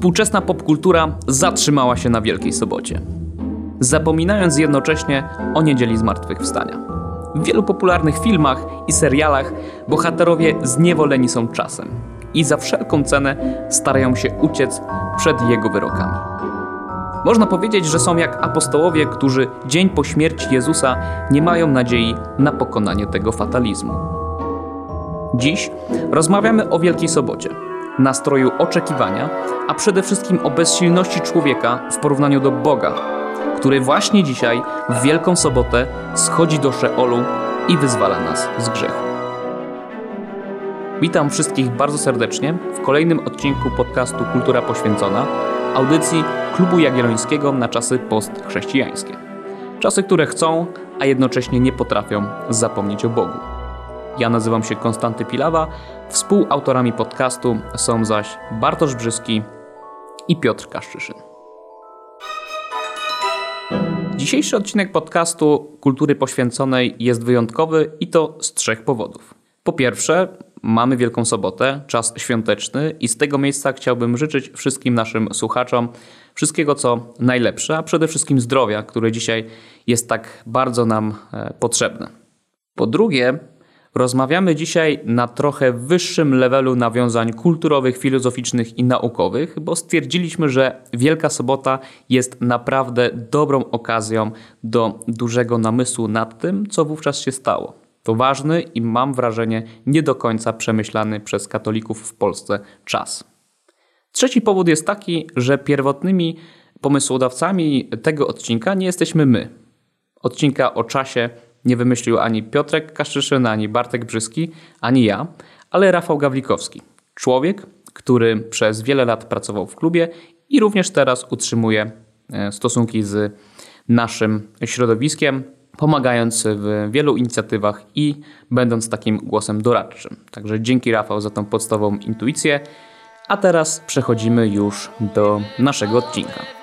Współczesna popkultura zatrzymała się na Wielkiej Sobocie, zapominając jednocześnie o niedzieli zmartwychwstania. W wielu popularnych filmach i serialach bohaterowie zniewoleni są czasem i za wszelką cenę starają się uciec przed jego wyrokami. Można powiedzieć, że są jak apostołowie, którzy dzień po śmierci Jezusa nie mają nadziei na pokonanie tego fatalizmu. Dziś rozmawiamy o Wielkiej Sobocie, nastroju oczekiwania, a przede wszystkim o bezsilności człowieka w porównaniu do Boga, który właśnie dzisiaj, w Wielką Sobotę, schodzi do Szeolu i wyzwala nas z grzechu. Witam wszystkich bardzo serdecznie w kolejnym odcinku podcastu Kultura Poświęcona, audycji Klubu Jagiellońskiego na czasy postchrześcijańskie. Czasy, które chcą, a jednocześnie nie potrafią zapomnieć o Bogu. Ja nazywam się Konstanty Pilawa, współautorami podcastu są zaś Bartosz Brzyski i Piotr Kaszczyszyn. Dzisiejszy odcinek podcastu Kultury Poświęconej jest wyjątkowy i to z trzech powodów. Po pierwsze, mamy Wielką Sobotę, czas świąteczny i z tego miejsca chciałbym życzyć wszystkim naszym słuchaczom wszystkiego co najlepsze, a przede wszystkim zdrowia, które dzisiaj jest tak bardzo nam e, potrzebne. Po drugie, Rozmawiamy dzisiaj na trochę wyższym levelu nawiązań kulturowych, filozoficznych i naukowych, bo stwierdziliśmy, że Wielka Sobota jest naprawdę dobrą okazją do dużego namysłu nad tym, co wówczas się stało. To ważny i mam wrażenie nie do końca przemyślany przez katolików w Polsce czas. Trzeci powód jest taki, że pierwotnymi pomysłodawcami tego odcinka nie jesteśmy my. Odcinka o czasie nie wymyślił ani Piotrek Kaszczyszyn, ani Bartek Brzyski, ani ja, ale Rafał Gawlikowski. Człowiek, który przez wiele lat pracował w klubie i również teraz utrzymuje e, stosunki z naszym środowiskiem, pomagając w wielu inicjatywach i będąc takim głosem doradczym. Także dzięki Rafał za tą podstawową intuicję. A teraz przechodzimy już do naszego odcinka.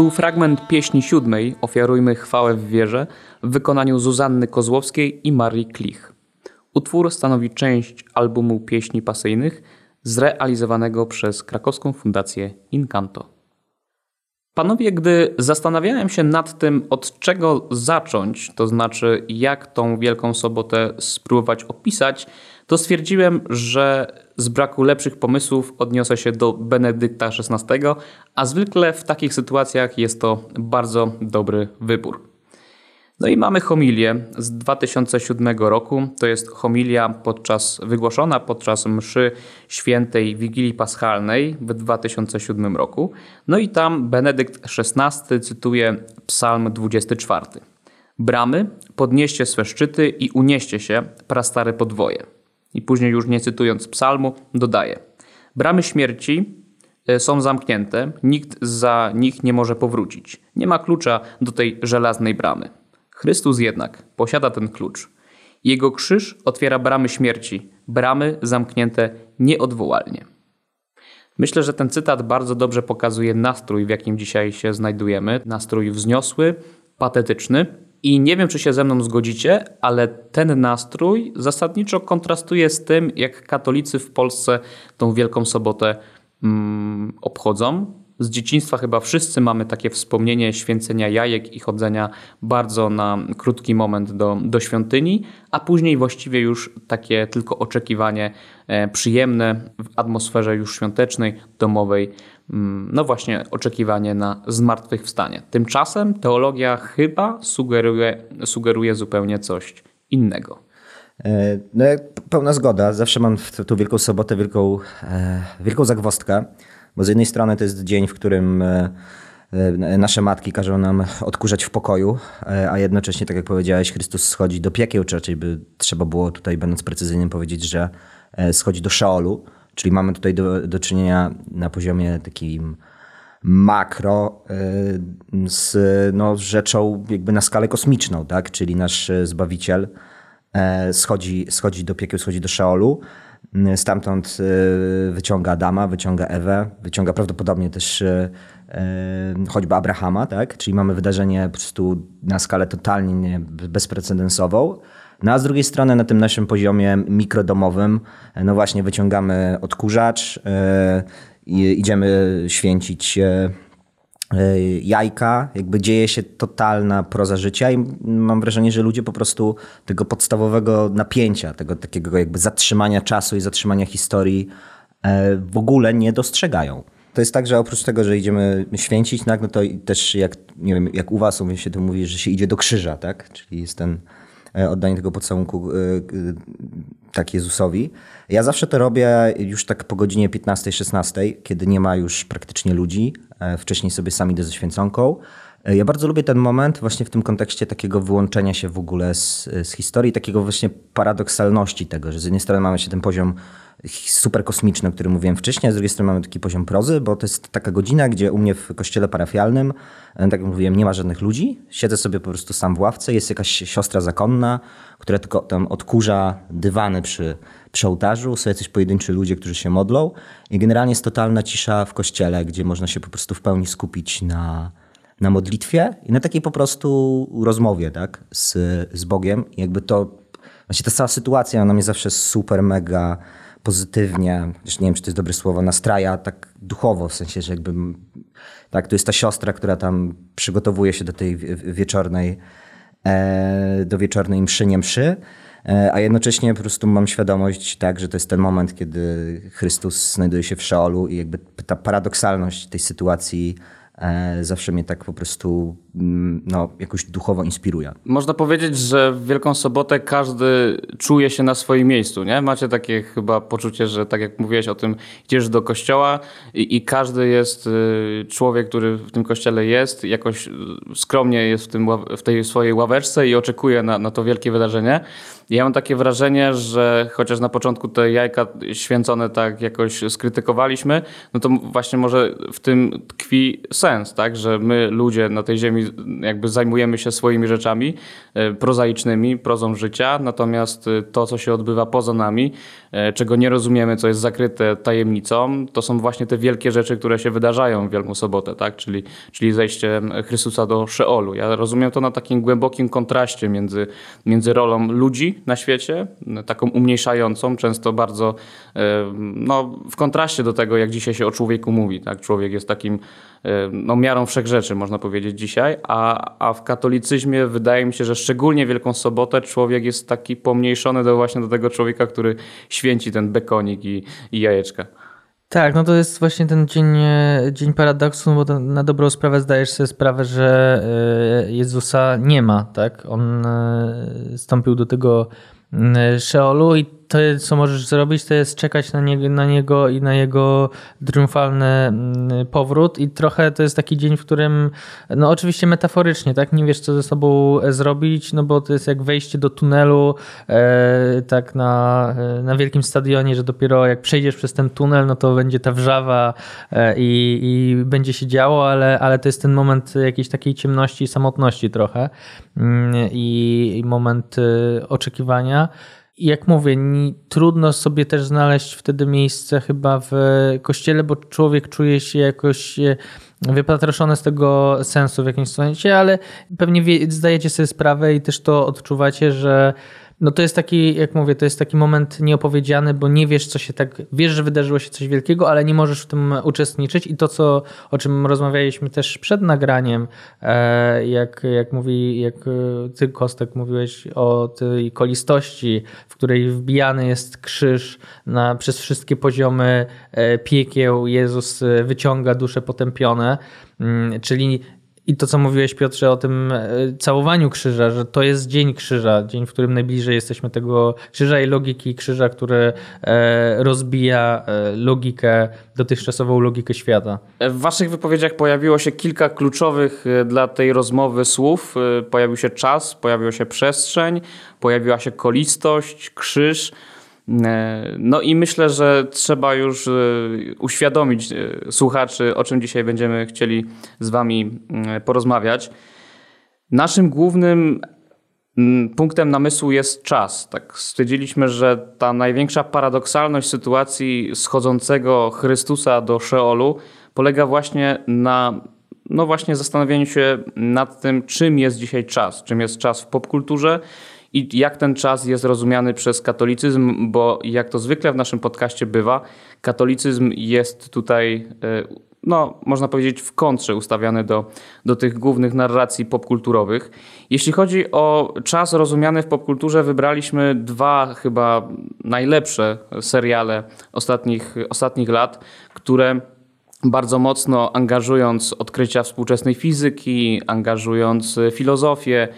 Był fragment pieśni siódmej Ofiarujmy chwałę w wierze w wykonaniu Zuzanny Kozłowskiej i Marii Klich. Utwór stanowi część albumu pieśni pasyjnych zrealizowanego przez krakowską fundację Incanto. Panowie, gdy zastanawiałem się nad tym, od czego zacząć, to znaczy jak tą Wielką Sobotę spróbować opisać, to stwierdziłem, że z braku lepszych pomysłów odniosę się do Benedykta XVI, a zwykle w takich sytuacjach jest to bardzo dobry wybór. No i mamy homilię z 2007 roku. To jest homilia podczas, wygłoszona podczas mszy świętej Wigilii Paschalnej w 2007 roku. No i tam Benedykt XVI cytuje Psalm 24. Bramy, podnieście swe szczyty i unieście się, prastare podwoje. I później już nie cytując psalmu, dodaje: Bramy śmierci e, są zamknięte, nikt za nich nie może powrócić. Nie ma klucza do tej żelaznej bramy. Chrystus jednak posiada ten klucz. Jego krzyż otwiera bramy śmierci, bramy zamknięte nieodwołalnie. Myślę, że ten cytat bardzo dobrze pokazuje nastrój, w jakim dzisiaj się znajdujemy. Nastrój wzniosły, patetyczny, i nie wiem, czy się ze mną zgodzicie, ale ten nastrój zasadniczo kontrastuje z tym, jak katolicy w Polsce tą Wielką Sobotę mm, obchodzą. Z dzieciństwa chyba wszyscy mamy takie wspomnienie święcenia jajek i chodzenia bardzo na krótki moment do, do świątyni, a później właściwie już takie tylko oczekiwanie e, przyjemne w atmosferze już świątecznej, domowej, no właśnie oczekiwanie na zmartwychwstanie. Tymczasem teologia chyba sugeruje, sugeruje zupełnie coś innego. E, no, pełna zgoda. Zawsze mam w tą Wielką Sobotę wielką, e, wielką zagwostkę. Bo z jednej strony to jest dzień, w którym e, nasze matki każą nam odkurzać w pokoju, a jednocześnie, tak jak powiedziałeś, Chrystus schodzi do piekieł, czy raczej by trzeba było tutaj, będąc precyzyjnym, powiedzieć, że schodzi do Szeolu, czyli mamy tutaj do, do czynienia na poziomie takim makro z no, rzeczą jakby na skalę kosmiczną, tak? czyli nasz Zbawiciel schodzi, schodzi do piekieł, schodzi do Szeolu, Stamtąd wyciąga Adama, wyciąga Ewę, wyciąga prawdopodobnie też choćby Abrahama, tak? czyli mamy wydarzenie po prostu na skalę totalnie bezprecedensową. No a z drugiej strony na tym naszym poziomie mikrodomowym, no właśnie wyciągamy odkurzacz, i idziemy święcić jajka, jakby dzieje się totalna proza życia i mam wrażenie, że ludzie po prostu tego podstawowego napięcia, tego takiego jakby zatrzymania czasu i zatrzymania historii w ogóle nie dostrzegają. To jest tak, że oprócz tego, że idziemy święcić, tak, no to też jak, nie wiem, jak u was się to mówi, że się idzie do krzyża, tak? Czyli jest ten e, oddanie tego pocałunku e, tak Jezusowi. Ja zawsze to robię już tak po godzinie 15-16, kiedy nie ma już praktycznie ludzi. E, wcześniej sobie sami idę ze święconką. Ja bardzo lubię ten moment właśnie w tym kontekście takiego wyłączenia się w ogóle z, z historii, takiego właśnie paradoksalności tego, że z jednej strony mamy się ten poziom super kosmiczny, o którym mówiłem wcześniej, a z drugiej strony mamy taki poziom prozy, bo to jest taka godzina, gdzie u mnie w kościele parafialnym, e, tak jak mówiłem, nie ma żadnych ludzi. Siedzę sobie po prostu sam w ławce, jest jakaś siostra zakonna, która tylko tam odkurza dywany przy, przy ołtarzu, są jacyś pojedynczy ludzie, którzy się modlą i generalnie jest totalna cisza w kościele, gdzie można się po prostu w pełni skupić na, na modlitwie i na takiej po prostu rozmowie tak, z, z Bogiem. I jakby to, właśnie ta cała sytuacja, ona mnie zawsze super mega pozytywnie, nie wiem, czy to jest dobre słowo, nastraja tak duchowo, w sensie, że jakby tak, to jest ta siostra, która tam przygotowuje się do tej wieczornej, e, do wieczornej mszy, nie mszy, e, a jednocześnie po prostu mam świadomość, tak, że to jest ten moment, kiedy Chrystus znajduje się w Szeolu i jakby ta paradoksalność tej sytuacji zawsze mnie tak po prostu mm, no, jakoś duchowo inspiruje. Można powiedzieć, że w Wielką Sobotę każdy czuje się na swoim miejscu, nie? Macie takie chyba poczucie, że tak jak mówiłeś o tym, idziesz do kościoła i, i każdy jest y, człowiek, który w tym kościele jest, jakoś skromnie jest w, tym, w tej swojej ławeczce i oczekuje na, na to wielkie wydarzenie. Ja mam takie wrażenie, że chociaż na początku te jajka święcone tak jakoś skrytykowaliśmy, no to właśnie może w tym tkwi sens, tak? Że my ludzie na tej ziemi jakby zajmujemy się swoimi rzeczami e, prozaicznymi, prozą życia, natomiast e, to, co się odbywa poza nami, czego nie rozumiemy, co jest zakryte tajemnicą, to są właśnie te wielkie rzeczy, które się wydarzają w Wielką Sobotę, tak? Czyli, czyli zejście Chrystusa do Szeolu. Ja rozumiem to na takim głębokim kontraście między, między rolą ludzi, na świecie, taką umniejszającą, często bardzo e, no, w kontraście do tego, jak dzisiaj się o człowieku mówi. Tak? Człowiek jest takim e, no, miarą wszechrzeczy, można powiedzieć dzisiaj, a, a w katolicyzmie wydaje mi się, że szczególnie Wielką Sobotę człowiek jest taki pomniejszony do właśnie do tego człowieka, który święci ten bekonik i, i jajeczka. Tak, no to jest właśnie ten dzień, e, dzień paradoksu, bo na dobrą sprawę zdajesz sobie sprawę, że e, Jezusa nie ma, tak? On e, stąpił do tego Szeolu i to, co możesz zrobić, to jest czekać na niego, na niego i na jego triumfalny mm, powrót. I trochę to jest taki dzień, w którym, no oczywiście metaforycznie, tak, nie wiesz, co ze sobą zrobić, no bo to jest jak wejście do tunelu, e, tak na, e, na wielkim stadionie, że dopiero jak przejdziesz przez ten tunel, no to będzie ta wrzawa e, i, i będzie się działo, ale, ale to jest ten moment jakiejś takiej ciemności i samotności trochę mm, i, i moment e, oczekiwania jak mówię, trudno sobie też znaleźć wtedy miejsce chyba w kościele, bo człowiek czuje się jakoś e, wypatroszony z tego sensu w jakimś sensie, ale pewnie wie, zdajecie sobie sprawę i też to odczuwacie, że no to jest taki, jak mówię, to jest taki moment nieopowiedziany, bo nie wiesz, co się tak, wiesz, że wydarzyło się coś wielkiego, ale nie możesz w tym uczestniczyć. I to, co, o czym rozmawialiśmy też przed nagraniem, e, jak, jak mówi, jak e, ty, Kostek, mówiłeś o tej kolistości, w której wbijany jest krzyż na, przez wszystkie poziomy e, piekieł, Jezus wyciąga dusze potępione, mm, czyli I to, co mówiłeś, Piotrze, o tym e, całowaniu krzyża, że to jest dzień krzyża, dzień, w którym najbliżej jesteśmy tego krzyża i logiki krzyża, który e, rozbija e, logikę, dotychczasową logikę świata. W waszych wypowiedziach pojawiło się kilka kluczowych dla tej rozmowy słów. Pojawił się czas, pojawiła się przestrzeń, pojawiła się kolistość, krzyż. E, no i myślę, że trzeba już e, uświadomić e, słuchaczy, o czym dzisiaj będziemy chcieli z Wami porozmawiać. Naszym głównym punktem namysłu jest czas. Tak stwierdziliśmy, że ta największa paradoksalność sytuacji schodzącego Chrystusa do Szeolu polega właśnie na no właśnie zastanowieniu się nad tym, czym jest dzisiaj czas, czym jest czas w popkulturze i jak ten czas jest rozumiany przez katolicyzm, bo jak to zwykle w naszym podcaście bywa, katolicyzm jest tutaj, e, no, można powiedzieć, w kontrze ustawiany do, do tych głównych narracji popkulturowych. Jeśli chodzi o czas rozumiany w popkulturze, wybraliśmy dwa chyba najlepsze seriale ostatnich, ostatnich lat, które bardzo mocno angażując odkrycia współczesnej fizyki, angażując filozofię,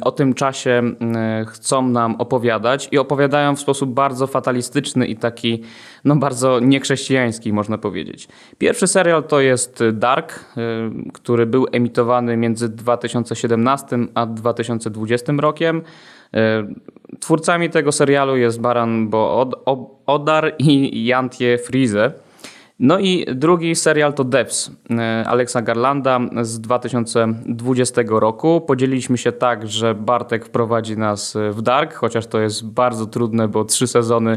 o tym czasie mm, chcą nam opowiadać i opowiadają w sposób bardzo fatalistyczny i taki no bardzo niechrześcijański można powiedzieć. Pierwszy serial to jest Dark, y, który był emitowany między 2017 a 2020 rokiem. Y, twórcami tego serialu jest Baran Bo Odar i Jantje Frize. No i drugi serial to Devs e, Alexa Garlanda z 2020 roku. Podzieliliśmy się tak, że Bartek wprowadzi nas w Dark, chociaż to jest bardzo trudne, bo trzy sezony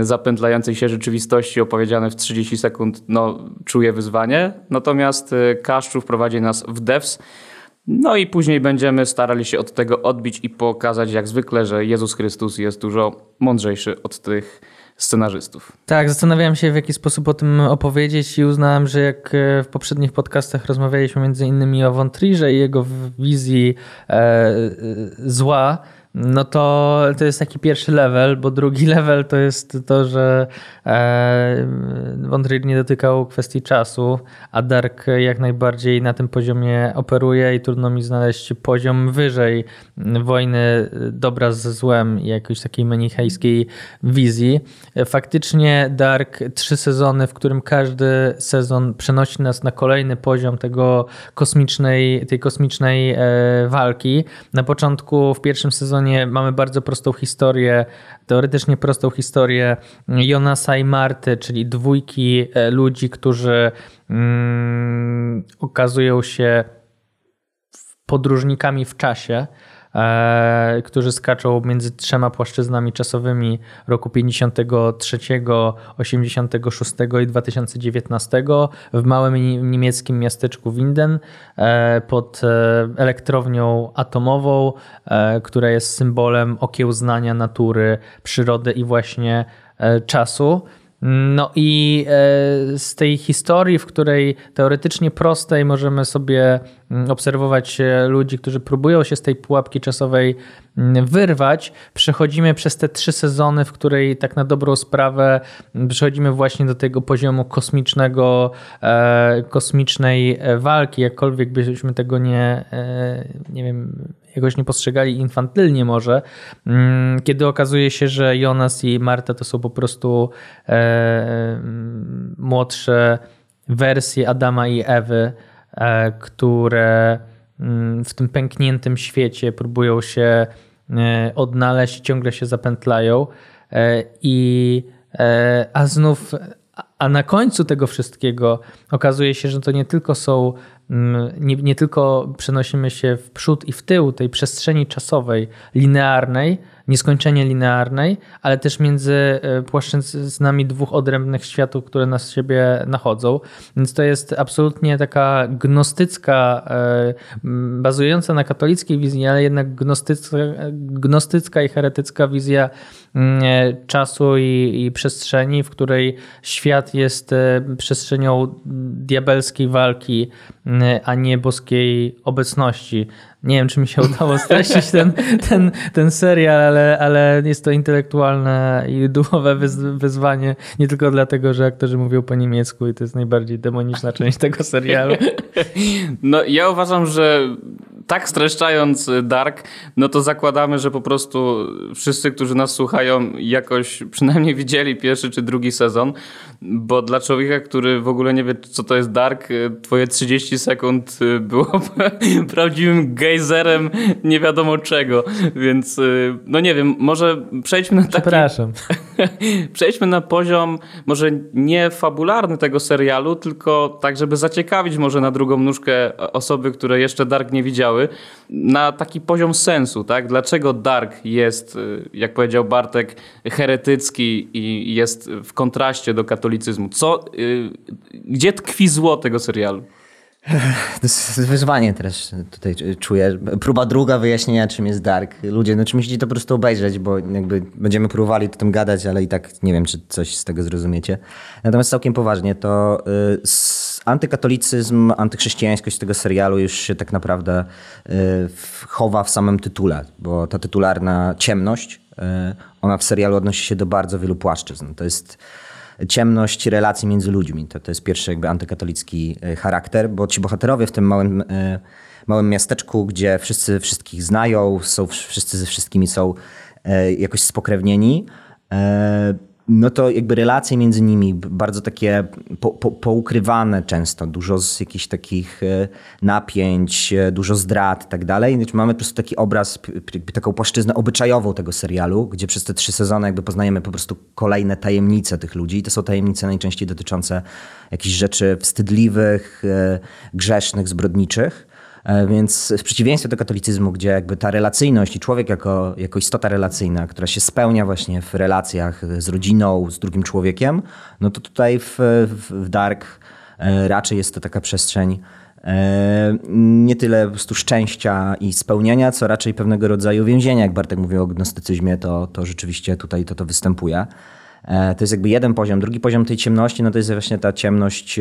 zapętlającej się rzeczywistości opowiedziane w 30 sekund, no czuję wyzwanie. Natomiast e, Kaszczu wprowadzi nas w Devs. No i później będziemy starali się od tego odbić i pokazać jak zwykle, że Jezus Chrystus jest dużo mądrzejszy od tych scenarzystów. Tak, zastanawiałem się w jaki sposób o tym opowiedzieć i uznałem, że jak e, w poprzednich podcastach rozmawialiśmy między innymi o Von Trierze i jego wizji e, e zła, no to to jest taki pierwszy level, bo drugi level to jest to, że e, Von Trier nie dotykał kwestii czasu, a Dark jak najbardziej na tym poziomie operuje i trudno mi znaleźć poziom wyżej wojny dobra ze złem i jakiejś takiej menichejskiej wizji. Faktycznie Dark trzy sezony, w którym każdy sezon przenosi nas na kolejny poziom tego kosmicznej, tej kosmicznej e, walki. Na początku w pierwszym sezonie mamy bardzo prostą historię, teoretycznie prostą historię Jonasa i Marty, czyli dwójki e, ludzi, którzy mm, okazują się podróżnikami w czasie. E, którzy skaczą między trzema płaszczyznami czasowymi roku 53, 86 i 2019 w małym niemieckim miasteczku Winden e, pod e, elektrownią atomową, która jest symbolem okiełznania natury, przyrody i właśnie czasu. No i e, z tej historii, w której teoretycznie prostej możemy sobie mm, obserwować e, ludzi, którzy próbują się z tej pułapki czasowej mm, wyrwać, przechodzimy przez te trzy sezony, w której tak na dobrą sprawę mm, przechodzimy właśnie do tego poziomu kosmicznego, e, kosmicznej walki, jakkolwiek byśmy tego nie, nie wiem, jakoś nie postrzegali infantylnie może, mm, kiedy okazuje się, że Jonas i Marta to są po prostu e, młodsze wersje Adama i Ewy, e, które mm, w tym pękniętym świecie próbują się e, odnaleźć, ciągle się zapętlają i a znów a na końcu tego wszystkiego okazuje się, że to nie tylko są nie, nie tylko przenosimy się w przód i w tył tej przestrzeni czasowej, linearnej, nieskończenie linearnej, ale też między e, płaszczyznami dwóch odrębnych światów, które na siebie nachodzą. Więc to jest absolutnie taka gnostycka, e, bazująca na katolickiej wizji, ale jednak gnostycka, gnostycka i heretycka wizja e, czasu i, i przestrzeni, w której świat jest przestrzenią diabelskiej walki a nie boskiej obecności. Nie wiem, czy mi się udało streścić ten, ten, ten serial, ale, ale jest to intelektualne i duchowe wyzwanie. Nie tylko dlatego, że aktorzy mówią po niemiecku i to jest najbardziej demoniczna część tego serialu. No, ja uważam, że tak streszczając Dark, no to zakładamy, że po prostu wszyscy, którzy nas słuchają, jakoś przynajmniej widzieli pierwszy czy drugi sezon, bo dla człowieka, który w ogóle nie wie, co to jest Dark, twoje 30 sekund było prawdziwym gejzerem nie wiadomo czego, więc no nie wiem, może przejdźmy na taki... Przepraszam. przejdźmy na poziom może nie fabularny tego serialu, tylko tak, żeby zaciekawić może na drugą nóżkę osoby, które jeszcze Dark nie widziały, na taki poziom sensu, tak? Dlaczego Dark jest, y, jak powiedział Bartek, heretycki i jest w kontraście do katolicyzmu? Co, y, gdzie tkwi zło tego serialu? To jest wyzwanie teraz tutaj czuję. Próba druga wyjaśnienia, czym jest Dark. Ludzie, no czy musicie to po prostu obejrzeć, bo jakby będziemy próbowali o tym gadać, ale i tak nie wiem, czy coś z tego zrozumiecie. Natomiast całkiem poważnie, to y, antykatolicyzm, antychrześcijańskość tego serialu już się tak naprawdę y, chowa w samym tytule, bo ta tytularna ciemność, y, ona w serialu odnosi się do bardzo wielu płaszczyzn. To jest ciemność relacji między ludźmi. To, to jest pierwszy jakby antykatolicki e, charakter, bo ci bohaterowie w tym małym, małym miasteczku, gdzie wszyscy wszystkich znają, są, wszyscy ze wszystkimi są jakoś spokrewnieni, no to jakby relacje między nimi bardzo takie po, po, poukrywane często, dużo z jakichś takich e, napięć, e, dużo zdrad i tak dalej. Znaczy, mamy po prostu taki obraz, taką płaszczyznę obyczajową tego serialu, gdzie przez te trzy sezony jakby poznajemy po prostu kolejne tajemnice tych ludzi. I to są tajemnice najczęściej dotyczące jakichś rzeczy wstydliwych, e, grzesznych, zbrodniczych. E, więc w przeciwieństwie do katolicyzmu, gdzie jakby ta relacyjność i człowiek jako, jako istota relacyjna, która się spełnia właśnie w relacjach z rodziną, z drugim człowiekiem, no to tutaj w, w Dark e, raczej jest to taka przestrzeń e, nie tyle po prostu szczęścia i spełnienia, co raczej pewnego rodzaju więzienia. Jak Bartek mówił o gnostycyzmie, to, to rzeczywiście tutaj to, to występuje. To jest jakby jeden poziom. Drugi poziom tej ciemności, no to jest właśnie ta ciemność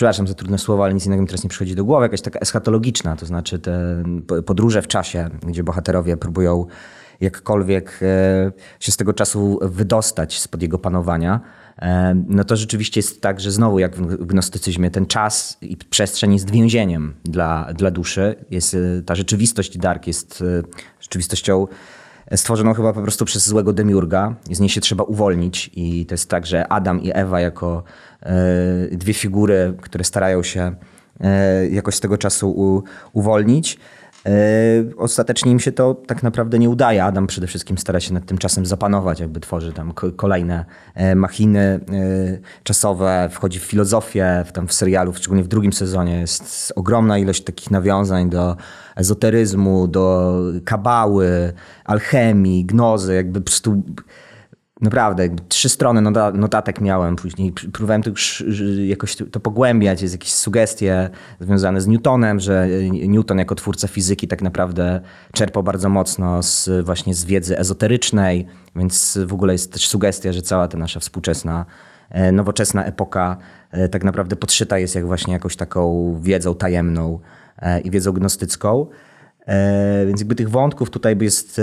przepraszam za trudne słowa, ale nic innego mi teraz nie przychodzi do głowy, jakaś taka eschatologiczna, to znaczy te podróże w czasie, gdzie bohaterowie próbują jakkolwiek e, się z tego czasu wydostać spod jego panowania, e, no to rzeczywiście jest tak, że znowu jak w gnostycyzmie ten czas i przestrzeń jest więzieniem dla, dla duszy. Jest, e, ta rzeczywistość Dark jest rzeczywistością stworzoną chyba po prostu przez złego demiurga. Z niej się trzeba uwolnić i to jest tak, że Adam i Ewa jako dwie figury, które starają się e, jakoś z tego czasu u, uwolnić. E, ostatecznie im się to tak naprawdę nie udaje. Adam przede wszystkim stara się nad tym czasem zapanować, jakby tworzy tam kolejne machiny czasowe, wchodzi w filozofię, tam w serialu, szczególnie w drugim sezonie jest ogromna ilość takich nawiązań do ezoteryzmu, do kabały, alchemii, gnozy, jakby po prostu Naprawdę, trzy strony notatek miałem później. Próbowałem to już jakoś to pogłębiać. Jest jakieś sugestie związane z Newtonem, że Newton jako twórca fizyki tak naprawdę czerpał bardzo mocno z, właśnie z wiedzy ezoterycznej, więc w ogóle jest też sugestia, że cała ta nasza współczesna, e, nowoczesna epoka e, tak naprawdę podszyta jest jak właśnie jakąś taką wiedzą tajemną e, i wiedzą gnostycką. Więc jakby tych wątków tutaj jest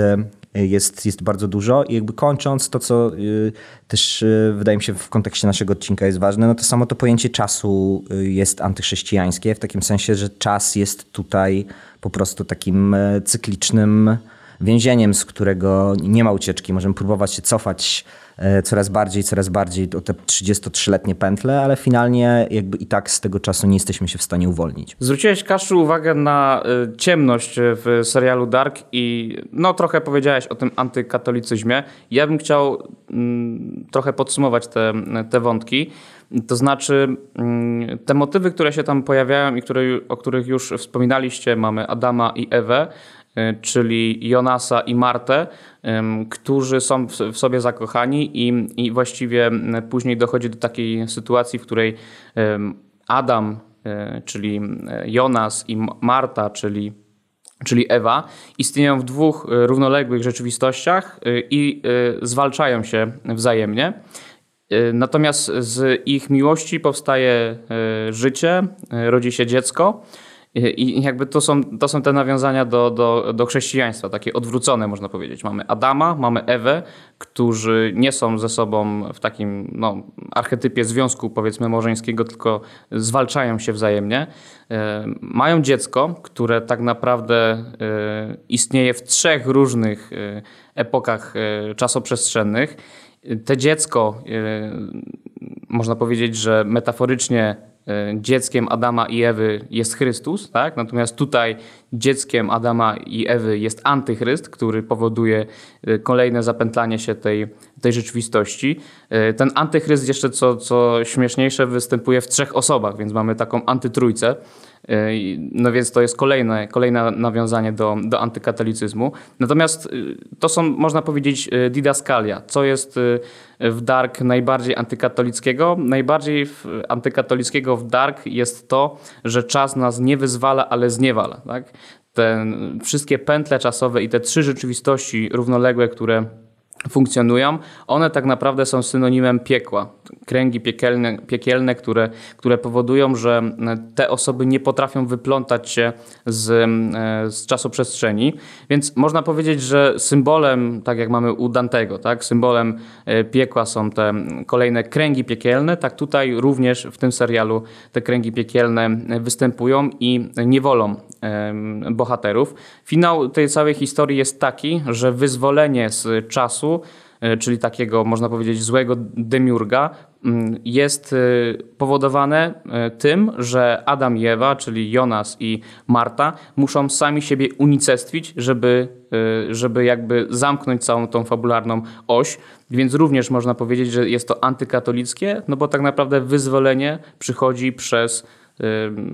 jest, jest bardzo dużo. I jakby kończąc to, co y, też wydaje mi się w kontekście naszego odcinka jest ważne, no to samo to pojęcie czasu jest antychrześcijańskie, w takim sensie, że czas jest tutaj po prostu takim e, cyklicznym więzieniem, z którego nie ma ucieczki. Możemy próbować się cofać e, coraz bardziej, coraz bardziej o te 33-letnie pętle, ale finalnie jakby i tak z tego czasu nie jesteśmy się w stanie uwolnić. Zwróciłeś, Kaszu, uwagę na e, ciemność w serialu Dark i no trochę powiedziałeś o tym antykatolicyzmie. Ja bym chciał mm, trochę podsumować te, te wątki. To znaczy, mm, te motywy, które się tam pojawiają i które, o których już wspominaliście, mamy Adama i Ewę, E, czyli Jonasa i Martę, którzy są w sobie zakochani i, i właściwie później dochodzi do takiej sytuacji, w której Adam, e, czyli Jonas i Marta, czyli czyli Ewa, istnieją w dwóch równoległych rzeczywistościach i zwalczają się wzajemnie. Y, Natomiast z ich miłości powstaje y, życie, y, rodzi się dziecko. I jakby to są, to są te nawiązania do, do, do chrześcijaństwa, takie odwrócone można powiedzieć. Mamy Adama, mamy Ewę, którzy nie są ze sobą w takim no, archetypie związku powiedzmy małżeńskiego, tylko zwalczają się wzajemnie. Mają dziecko, które tak naprawdę istnieje w trzech różnych epokach czasoprzestrzennych. Te dziecko, można powiedzieć, że metaforycznie E, dzieckiem Adama i Ewy jest Chrystus, tak? Natomiast tutaj dzieckiem Adama i Ewy jest antychryst, który powoduje e, kolejne zapętlanie się tej, tej rzeczywistości. E, ten antychryst jeszcze, co, co śmieszniejsze, występuje w trzech osobach, więc mamy taką antytrójcę. No więc to jest kolejne, kolejne nawiązanie do, do antykatolicyzmu. Natomiast to są, można powiedzieć, didaskalia. Co jest w Dark najbardziej antykatolickiego? Najbardziej antykatolickiego w Dark jest to, że czas nas nie wyzwala, ale zniewala. Tak? Te wszystkie pętle czasowe i te trzy rzeczywistości równoległe, które funkcjonują, one tak naprawdę są synonimem piekła. Kręgi piekielne, piekielne które, które powodują, że te osoby nie potrafią wyplątać się z, e, z czasoprzestrzeni. Więc można powiedzieć, że symbolem, tak jak mamy u Dantego, tak, symbolem e, piekła są te kolejne kręgi piekielne, tak tutaj również w tym serialu te kręgi piekielne występują i niewolą bohaterów. Finał tej całej historii jest taki, że wyzwolenie z czasu, e, czyli takiego, można powiedzieć, złego demiurga, mm, jest e, powodowane e, tym, że Adam i Ewa, czyli Jonas i Marta, muszą sami siebie unicestwić, żeby, żeby jakby zamknąć całą tą fabularną oś. Więc również można powiedzieć, że jest to antykatolickie, no bo tak naprawdę wyzwolenie przychodzi przez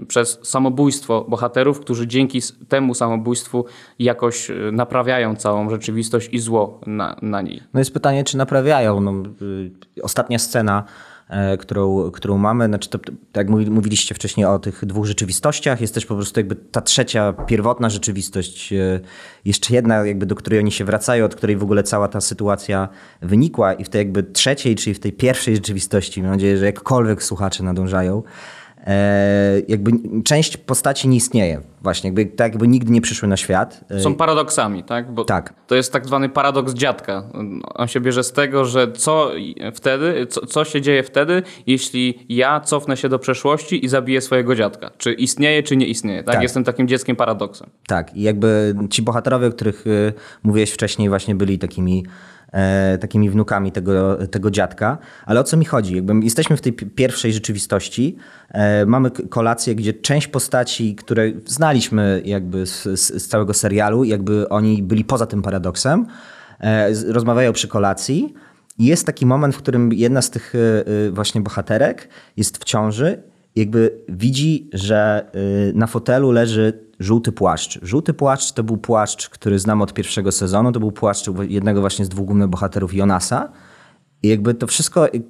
przez samobójstwo bohaterów, którzy dzięki temu samobójstwu jakoś y, naprawiają całą rzeczywistość i zło na, na niej. No jest pytanie, czy naprawiają. No, y, ostatnia scena e, którą, którą mamy. Znaczy to, tak jak mówiliście wcześniej o tych dwóch rzeczywistościach, jest też po prostu jakby ta trzecia, pierwotna rzeczywistość, e, jeszcze jedna jakby do której oni się wracają, od której w ogóle cała ta sytuacja wynikła i w tej jakby trzeciej, czyli w tej pierwszej rzeczywistości, mam nadzieję, że jakkolwiek słuchacze nadążają, jakby część postaci nie istnieje. Właśnie, jakby, tak jakby nigdy nie przyszły na świat. E, Są paradoksami, tak? Bo tak. To jest tak zwany paradoks dziadka. On się bierze z tego, że co wtedy, co, co się dzieje wtedy, jeśli ja cofnę się do przeszłości i zabiję swojego dziadka. Czy istnieje, czy nie istnieje, tak? tak. Jestem takim dzieckiem paradoksem. Tak, i jakby ci bohaterowie, o których y, mówiłeś wcześniej, właśnie byli takimi e, takimi wnukami tego, tego dziadka. Ale o co mi chodzi? Jakby jesteśmy w tej pierwszej rzeczywistości. E, mamy kolację, gdzie część postaci, które znaliśmy jakby z, z, całego serialu, jakby oni byli poza tym paradoksem, e, rozmawiają przy kolacji. Jest taki moment, w którym jedna z tych e, e, właśnie bohaterek jest w ciąży jakby widzi, że y, na fotelu leży żółty płaszcz. Żółty płaszcz to był płaszcz, który znam od pierwszego sezonu. To był płaszcz jednego właśnie z dwóch głównych bohaterów, Jonasa. I jakby to wszystko y,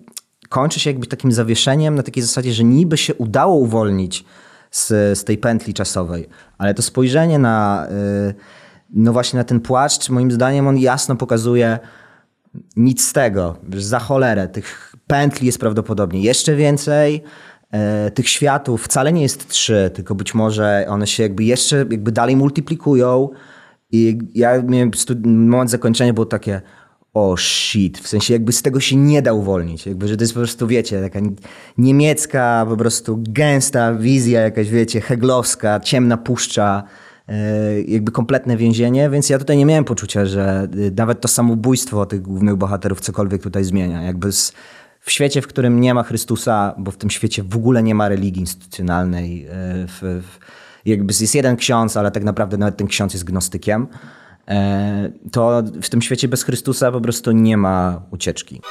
kończy się jakby takim zawieszeniem na takiej zasadzie, że niby się udało uwolnić z, z tej pętli czasowej, ale to spojrzenie na, y, no właśnie na ten płaszcz, moim zdaniem on jasno pokazuje nic z tego. Za cholerę. Tych pętli jest prawdopodobnie jeszcze więcej tych światów wcale nie jest trzy, tylko być może one się jakby jeszcze jakby dalej multiplikują. I ja miałem moment zakończenia było takie o oh shit, w sensie jakby z tego się nie da uwolnić, jakby, że to jest po prostu, wiecie, taka niemiecka, po prostu gęsta wizja jakaś, wiecie, heglowska, ciemna puszcza, e, jakby kompletne więzienie, więc ja tutaj nie miałem poczucia, że nawet to samobójstwo tych głównych bohaterów cokolwiek tutaj zmienia, jakby z, w świecie, w którym nie ma Chrystusa, bo w tym świecie w ogóle nie ma religii instytucjonalnej, e, w, w, jakby jest jeden ksiądz, ale tak naprawdę nawet ten ksiądz jest gnostykiem, e, to w tym świecie bez Chrystusa po prostu nie ma ucieczki.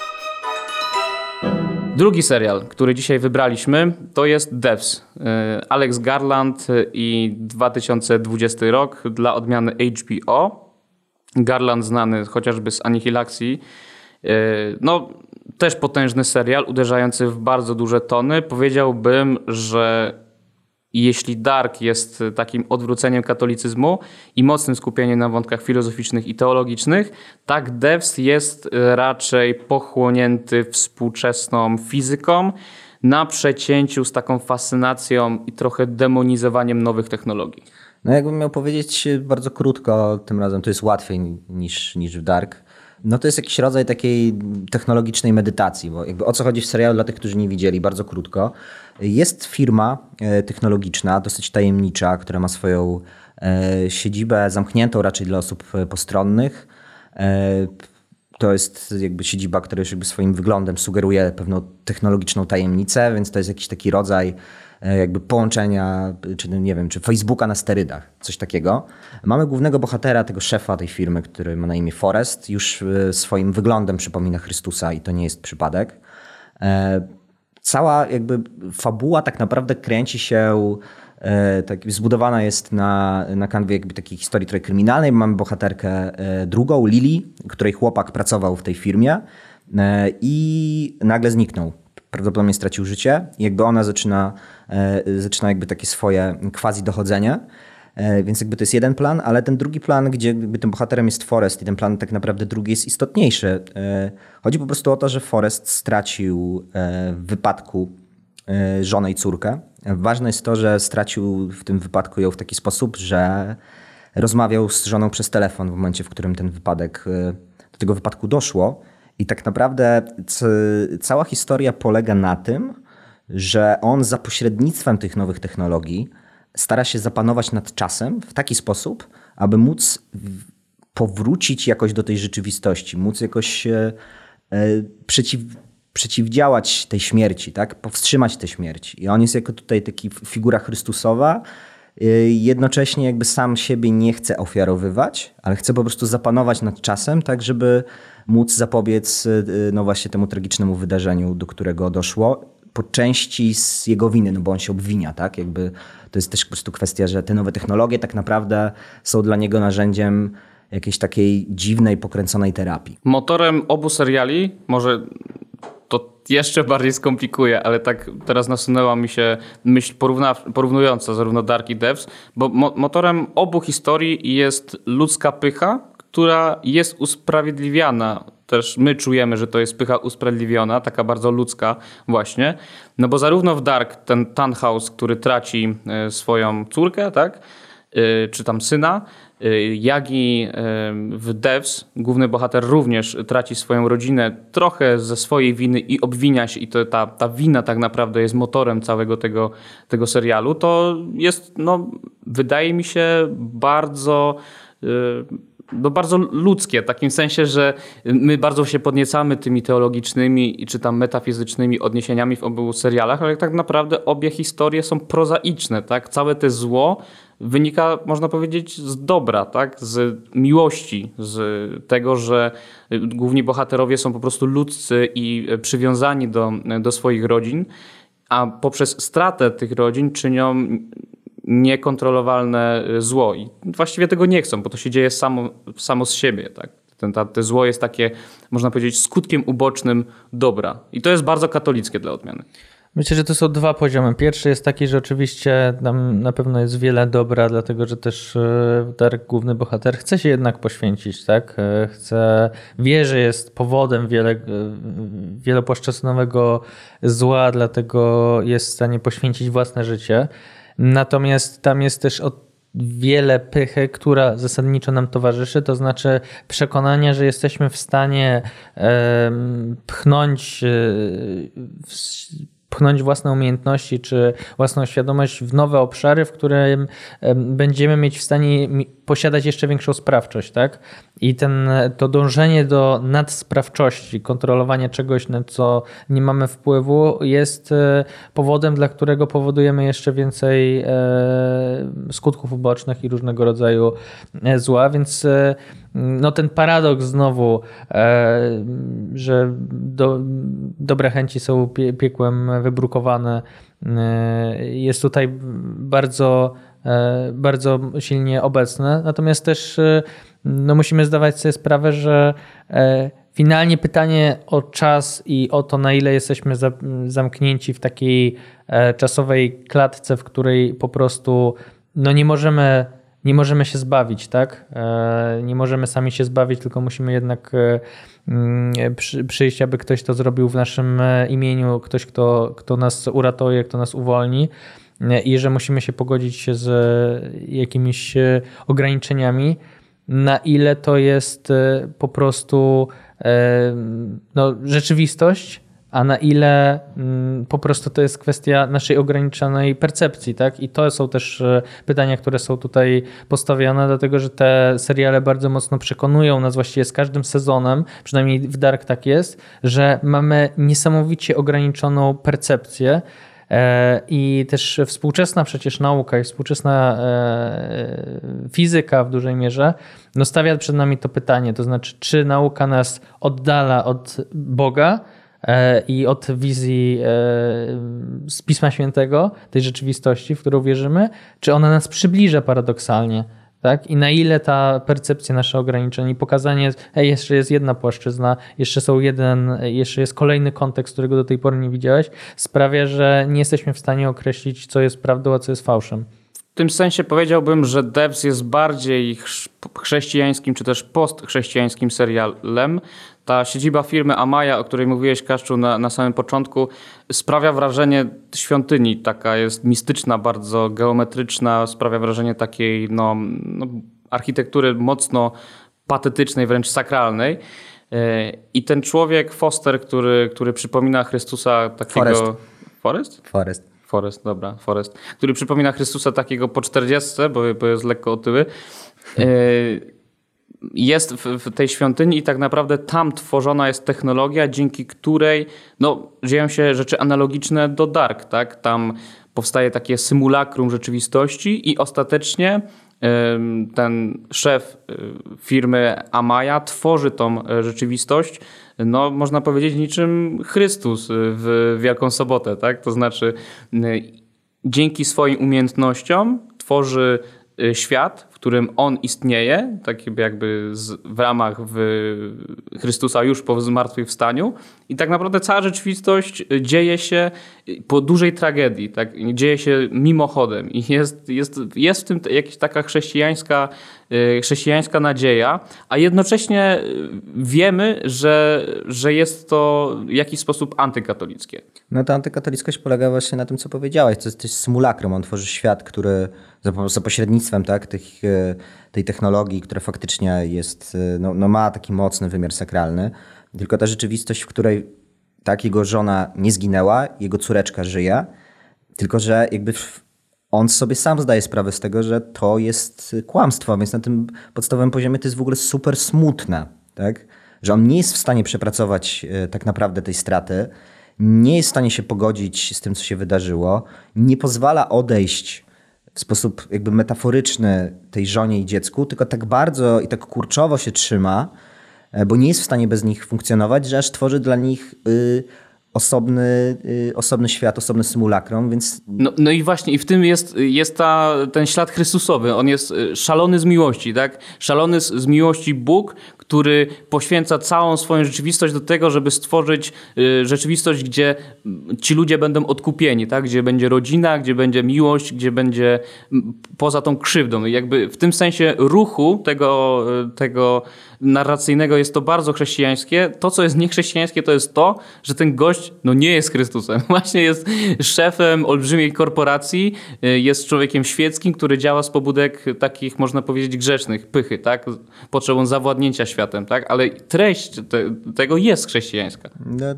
Drugi serial, który dzisiaj wybraliśmy, to jest Devs. E, Alex Garland i 2020 rok dla odmiany HBO. Garland znany chociażby z Anihilacji. No, też potężny serial, uderzający w bardzo duże tony. Powiedziałbym, że jeśli Dark jest takim odwróceniem katolicyzmu i mocnym skupieniem na wątkach filozoficznych i teologicznych, tak Devs jest raczej pochłonięty współczesną fizyką na przecięciu z taką fascynacją i trochę demonizowaniem nowych technologii. No jakbym miał powiedzieć bardzo krótko, tym razem to jest łatwiej niż, niż w Dark. No to jest jakiś rodzaj takiej technologicznej medytacji, bo jakby o co chodzi w serialu dla tych, którzy nie widzieli, bardzo krótko. Jest firma e, technologiczna, dosyć tajemnicza, która ma swoją e, siedzibę zamkniętą raczej dla osób e, postronnych. To jest jakby siedziba, która już jakby swoim wyglądem sugeruje pewną technologiczną tajemnicę, więc to jest jakiś taki rodzaj jakby połączenia, czy nie wiem, czy Facebooka na sterydach, coś takiego. Mamy głównego bohatera, tego szefa tej firmy, który ma na imię Forest, już e, swoim wyglądem przypomina Chrystusa i to nie jest przypadek. E, cała jakby fabuła tak naprawdę kręci się tak, zbudowana jest na, na kanwie jakby takiej historii trochę kryminalnej. Mamy bohaterkę drugą, Lili, której chłopak pracował w tej firmie i nagle zniknął prawdopodobnie stracił życie. I jakby ona zaczyna, e, zaczyna jakby takie swoje quasi dochodzenie. E, więc jakby to jest jeden plan, ale ten drugi plan, gdzie jakby tym bohaterem jest Forest i ten plan tak naprawdę drugi jest istotniejszy. E, chodzi po prostu o to, że Forest stracił w wypadku żonę i córkę. Ważne jest to, że stracił w tym wypadku ją w taki sposób, że rozmawiał z żoną przez telefon w momencie, w którym ten wypadek, do tego wypadku doszło. I tak naprawdę cała historia polega na tym, że on za pośrednictwem tych nowych technologii stara się zapanować nad czasem w taki sposób, aby móc powrócić jakoś do tej rzeczywistości, móc jakoś e, przeciw, przeciwdziałać tej śmierci, tak? powstrzymać tę śmierć. I on jest jako tutaj taki figura Chrystusowa, e, jednocześnie jakby sam siebie nie chce ofiarowywać, ale chce po prostu zapanować nad czasem, tak żeby móc zapobiec y, no właśnie temu tragicznemu wydarzeniu, do którego doszło. Po części z jego winy, no bo on się obwinia, tak? Jakby to jest też po prostu kwestia, że te nowe technologie tak naprawdę są dla niego narzędziem jakiejś takiej dziwnej, pokręconej terapii. Motorem obu seriali, może to jeszcze bardziej skomplikuje, ale tak teraz nasunęła mi się myśl porównująca zarówno Dark i Devs, bo mo motorem obu historii jest ludzka pycha, która jest usprawiedliwiana. Też my czujemy, że to jest pycha usprawiedliwiona, taka bardzo ludzka właśnie. No bo zarówno w Dark ten Tannhaus, który traci e, swoją córkę, tak? E, czy tam syna, e, jak i w Devs główny bohater również traci swoją rodzinę trochę ze swojej winy i obwinia się i to, ta, ta wina tak naprawdę jest motorem całego tego, tego serialu, to jest, no, wydaje mi się bardzo no bardzo ludzkie, w takim sensie, że my bardzo się podniecamy tymi teologicznymi czy tam metafizycznymi odniesieniami w obu serialach, ale tak naprawdę obie historie są prozaiczne, tak? Całe te zło wynika, można powiedzieć, z dobra, tak? Z miłości, z tego, że główni bohaterowie są po prostu ludzcy i przywiązani do, do swoich rodzin, a poprzez stratę tych rodzin czynią niekontrolowalne y, zło. I właściwie tego nie chcą, bo to się dzieje samo, samo z siebie. Tak? Ten, ta, te zło jest takie, można powiedzieć, skutkiem ubocznym dobra. I to jest bardzo katolickie dla odmiany. Myślę, że to są dwa poziomy. Pierwszy jest taki, że oczywiście tam na pewno jest wiele dobra, dlatego że też y, Darek, główny bohater, chce się jednak poświęcić, tak? Y, chce, wie, że jest powodem wiele, wielopłaszczyznowego zła, dlatego jest w stanie poświęcić własne życie. Natomiast tam jest też wiele pychy, która zasadniczo nam towarzyszy, to znaczy przekonania, że jesteśmy w stanie pchnąć pchnąć własne umiejętności czy własną świadomość w nowe obszary, w którym będziemy mieć w stanie posiadać jeszcze większą sprawczość, tak? I ten, to dążenie do nadsprawczości, kontrolowania czegoś, na co nie mamy wpływu, jest e, powodem, dla którego powodujemy jeszcze więcej e, skutków ubocznych i różnego rodzaju e, zła, więc no ten paradoks znowu, że do, dobre chęci są piekłem wybrukowane, jest tutaj bardzo bardzo silnie obecne. Natomiast też e, no, musimy zdawać sobie sprawę, że e, finalnie pytanie o czas i o to, na ile jesteśmy za, zamknięci w takiej e, czasowej klatce, w której po prostu no nie możemy nie możemy się zbawić, tak? E, nie możemy sami się zbawić, tylko musimy jednak e, mm, przyjść, aby ktoś to zrobił w naszym e, imieniu, ktoś, kto, kto nas uratuje, kto nas uwolni i że musimy się pogodzić się z jakimiś ograniczeniami, na ile to jest po prostu no, rzeczywistość, a na ile mm, po prostu to jest kwestia naszej ograniczonej percepcji, tak? I to są też e, pytania, które są tutaj postawione, dlatego że te seriale bardzo mocno przekonują nas właściwie z każdym sezonem, przynajmniej w Dark tak jest, że mamy niesamowicie ograniczoną percepcję. E, I też współczesna przecież nauka i współczesna e, fizyka w dużej mierze no stawia przed nami to pytanie, to znaczy, czy nauka nas oddala od Boga, E, i od wizji z Pisma Świętego, tej rzeczywistości, w którą wierzymy, czy ona nas przybliża paradoksalnie. Tak? I na ile ta percepcja nasze ograniczeń i pokazanie, hej, jeszcze jest jedna płaszczyzna, jeszcze są jeden, jeszcze jest kolejny kontekst, którego do tej pory nie widziałeś, sprawia, że nie jesteśmy w stanie określić, co jest prawdą, a co jest fałszem. W tym sensie powiedziałbym, że Devs jest bardziej chrześcijańskim czy też postchrześcijańskim serialem, ta siedziba firmy Amaya, o której mówiłeś, Kaszczu, na, na samym początku, sprawia wrażenie świątyni. Taka jest mistyczna, bardzo geometryczna, sprawia wrażenie takiej no, no architektury mocno patetycznej, wręcz sakralnej. E, I ten człowiek, Foster, który, który przypomina Chrystusa takiego... Forest. Forest? Forest. Forest, dobra, Forest. Który przypomina Chrystusa takiego po 40, bo, bo jest lekko otyły. Jest w, w, tej świątyni i tak naprawdę tam tworzona jest technologia, dzięki której no, dzieją się rzeczy analogiczne do Dark. Tak? Tam powstaje takie symulakrum rzeczywistości i ostatecznie ten szef y, firmy Amaya tworzy tą e, rzeczywistość, no można powiedzieć niczym Chrystus w Wielką Sobotę, tak? To znaczy dzięki swoim umiejętnościom tworzy y, świat, którym on istnieje, tak jakby z, w ramach w Chrystusa już po zmartwychwstaniu i tak naprawdę cała rzeczywistość dzieje się po dużej tragedii, tak? dzieje się mimochodem i jest, jest, jest w tym jakaś taka chrześcijańska, y, chrześcijańska nadzieja, a jednocześnie wiemy, że, że jest to w jakiś sposób antykatolickie. No ta antykatolickość polega właśnie na tym, co powiedziałeś, to jest, to jest symulakrum, on tworzy świat, który za, za pośrednictwem tak, tych, e, tej technologii, która faktycznie jest, e, no, no ma taki mocny wymiar sakralny, tylko ta rzeczywistość, w której tak jego żona nie zginęła, jego córeczka żyje, tylko że jakby on sobie sam zdaje sprawę z tego, że to jest kłamstwo, więc na tym podstawowym poziomie to jest w ogóle super smutne, tak? że on nie jest w stanie przepracować e, tak naprawdę tej straty, nie jest w stanie się pogodzić z tym, co się wydarzyło, nie pozwala odejść w sposób jakby metaforyczny tej żonie i dziecku, tylko tak bardzo i tak kurczowo się trzyma, e, bo nie jest w stanie bez nich funkcjonować, że aż tworzy dla nich y, osobny, y, osobny świat, osobny symulakrum, więc... No, no i właśnie, i w tym jest, jest ta, ten ślad Chrystusowy. On jest y, szalony z miłości, tak? Szalony z, z miłości Bóg, który poświęca całą swoją rzeczywistość do tego, żeby stworzyć y, rzeczywistość, gdzie ci ludzie będą odkupieni, tak? Gdzie będzie rodzina, gdzie będzie miłość, gdzie będzie poza tą krzywdą. I jakby w tym sensie ruchu tego, tego narracyjnego jest to bardzo chrześcijańskie. To, co jest niechrześcijańskie, to jest to, że ten gość no, nie jest Chrystusem. Właśnie jest szefem olbrzymiej korporacji, y, jest człowiekiem świeckim, który działa z pobudek takich, można powiedzieć, grzecznych, pychy, tak? Potrzebą zawładnięcia światem, tak? Ale treść te, tego jest chrześcijańska. No,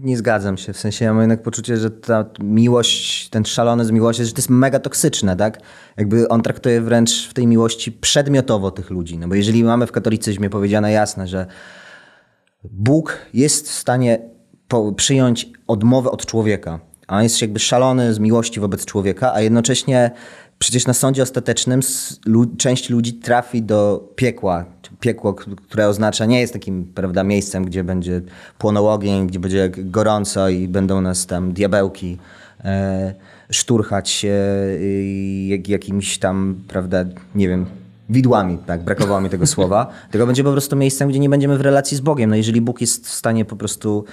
nie zgadzam się. W sensie ja mam jednak poczucie, że ta miłość, ten szalony z miłości, że to jest mega toksyczne, tak? Jakby on traktuje wręcz w tej miłości przedmiotowo tych ludzi. No bo jeżeli mamy w katolicyzmie powiedziane jasne, że Bóg jest w stanie przyjąć odmowę od człowieka, a on jest jakby szalony z miłości wobec człowieka, a jednocześnie przecież na sądzie ostatecznym część ludzi trafi do piekła, piekło, które oznacza, nie jest takim prawda, miejscem, gdzie będzie płonął ogień, gdzie będzie gorąco i będą nas tam diabełki e, szturchać e, jak, jakimś tam, prawda, nie wiem, widłami, tak, brakowało mi tego słowa, tylko będzie po prostu miejscem, gdzie nie będziemy w relacji z Bogiem. No jeżeli Bóg jest w stanie po prostu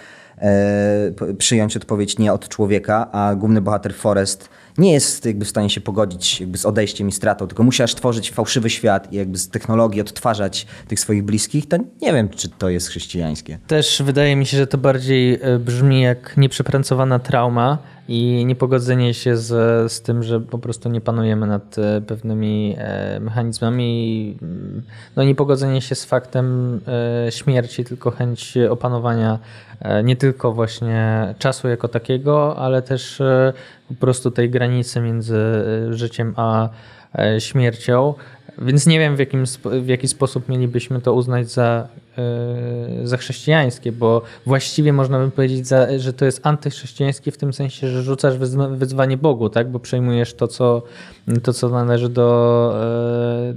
przyjąć odpowiedź nie od człowieka, a główny bohater Forest nie jest jakby w stanie się pogodzić jakby z odejściem i stratą, tylko musi aż tworzyć fałszywy świat i jakby z technologii odtwarzać tych swoich bliskich, to nie wiem, czy to jest chrześcijańskie. Też wydaje mi się, że to bardziej e, brzmi jak nieprzepracowana trauma i niepogodzenie się z, z tym, że po prostu nie panujemy nad e, pewnymi e, mechanizmami. No niepogodzenie się z faktem śmierci, tylko chęć opanowania nie tylko właśnie czasu jako takiego, ale też po prostu tej granicy między życiem a śmiercią. Więc nie wiem, w, jakim, w jaki sposób mielibyśmy to uznać za, yy, za chrześcijańskie, bo właściwie można by powiedzieć, za, że to jest antychrześcijańskie w tym sensie, że rzucasz wyzwanie Bogu, tak? bo przejmujesz to, co, to, co należy do, yy,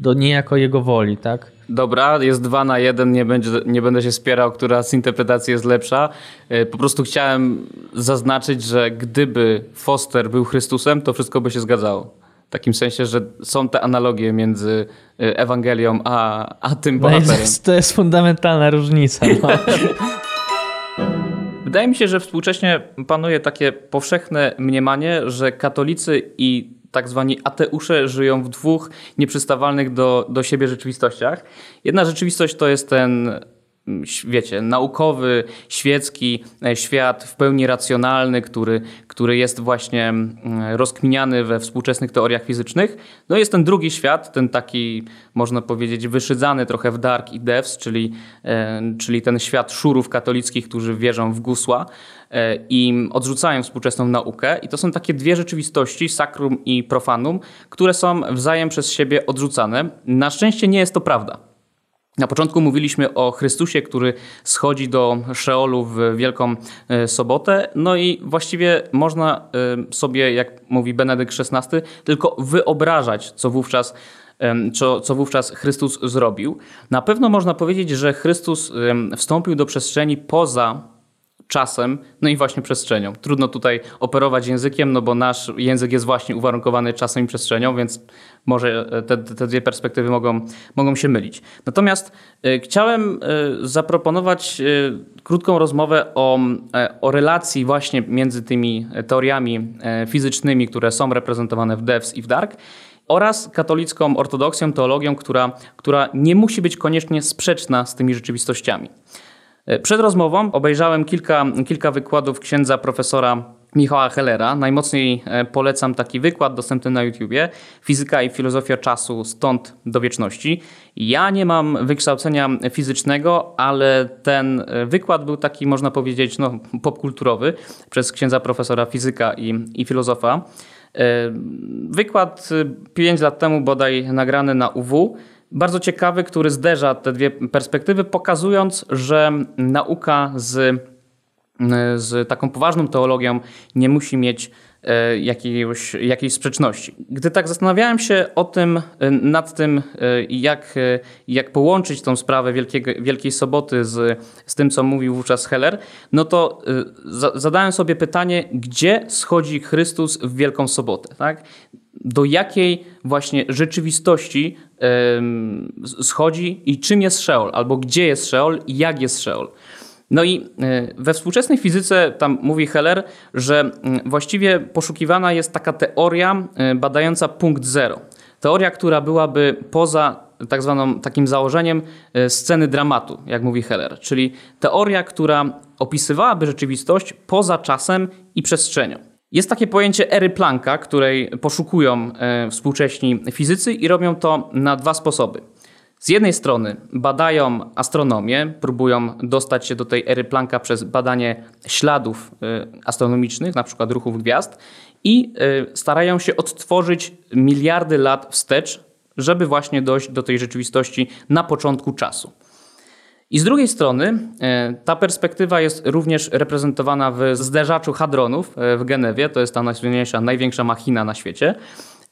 do niejako Jego woli. Tak? Dobra, jest dwa na jeden, nie, będzie, nie będę się spierał, która z interpretacji jest lepsza. E, po prostu chciałem zaznaczyć, że gdyby Foster był Chrystusem, to wszystko by się zgadzało. W takim sensie, że są te analogie między y, Ewangelią a, a tym no bohaterem. No to jest fundamentalna różnica. No. Wydaje mi się, że współcześnie panuje takie powszechne mniemanie, że katolicy i tak zwani ateusze żyją w dwóch nieprzystawalnych do, do siebie rzeczywistościach. Jedna rzeczywistość to jest ten wiecie, naukowy, świecki e, świat w pełni racjonalny, który, który jest właśnie rozkminiany we współczesnych teoriach fizycznych. No jest ten drugi świat, ten taki, można powiedzieć, wyszydzany trochę w dark i devs, czyli, e, czyli ten świat szurów katolickich, którzy wierzą w gusła e, i odrzucają współczesną naukę. I to są takie dwie rzeczywistości, sakrum i profanum, które są wzajem przez siebie odrzucane. Na szczęście nie jest to prawda. Na początku mówiliśmy o Chrystusie, który schodzi do Szeolu w Wielką e, Sobotę. No i właściwie można e, sobie, jak mówi Benedykt XVI, tylko wyobrażać, co wówczas co, co wówczas Chrystus zrobił. Na pewno można powiedzieć, że Chrystus wstąpił do przestrzeni poza czasem, no i właśnie przestrzenią. Trudno tutaj operować językiem, no bo nasz język jest właśnie uwarunkowany czasem i przestrzenią, więc może e, te, te dwie perspektywy mogą, mogą się mylić. Natomiast y, chciałem y, zaproponować krótką rozmowę o, o relacji właśnie między tymi teoriami fizycznymi, które są reprezentowane w Devs i w Dark, oraz katolicką ortodoksją, teologią, która, która nie musi być koniecznie sprzeczna z tymi rzeczywistościami. E, przed rozmową obejrzałem kilka, kilka wykładów księdza profesora Michała Hellera. Najmocniej e, polecam taki wykład dostępny na YouTubie. Fizyka i filozofia czasu stąd do wieczności. Ja nie mam wykształcenia fizycznego, ale ten e, wykład był taki, można powiedzieć, no, popkulturowy przez księdza profesora fizyka i, i filozofa. Wykład 5 lat temu bodaj nagrany na UW bardzo ciekawy, który zderza te dwie perspektywy, pokazując, że nauka z, z taką poważną teologią nie musi mieć jakiejś, jakiejś sprzeczności. Gdy tak zastanawiałem się o tym, e, nad tym, e, jak, jak połączyć tą sprawę Wielkiego, Wielkiej Soboty z, z tym, co mówił wówczas Heller, no to zadałem sobie pytanie, gdzie schodzi Chrystus w Wielką Sobotę? Tak? do jakiej właśnie rzeczywistości schodzi i czym jest Sheol, albo gdzie jest Sheol i jak jest Sheol. No i e, we współczesnej fizyce, tam mówi Heller, że mm, właściwie poszukiwana jest taka teoria e, badająca punkt zero. Teoria, która byłaby poza tak zwaną takim założeniem e, sceny dramatu, jak mówi Heller, czyli teoria, która opisywałaby rzeczywistość poza czasem i przestrzenią. Jest takie pojęcie ery Plancka, której poszukują współcześni fizycy i robią to na dwa sposoby. Z jednej strony badają astronomię, próbują dostać się do tej ery Plancka przez badanie śladów e, astronomicznych, na przykład ruchów gwiazd, i e, starają się odtworzyć miliardy lat wstecz, żeby właśnie dojść do tej rzeczywistości na początku czasu. I z drugiej strony e, ta perspektywa jest również reprezentowana w zderzaczu hadronów w Genewie. To jest ta najsłynniejsza, największa machina na świecie.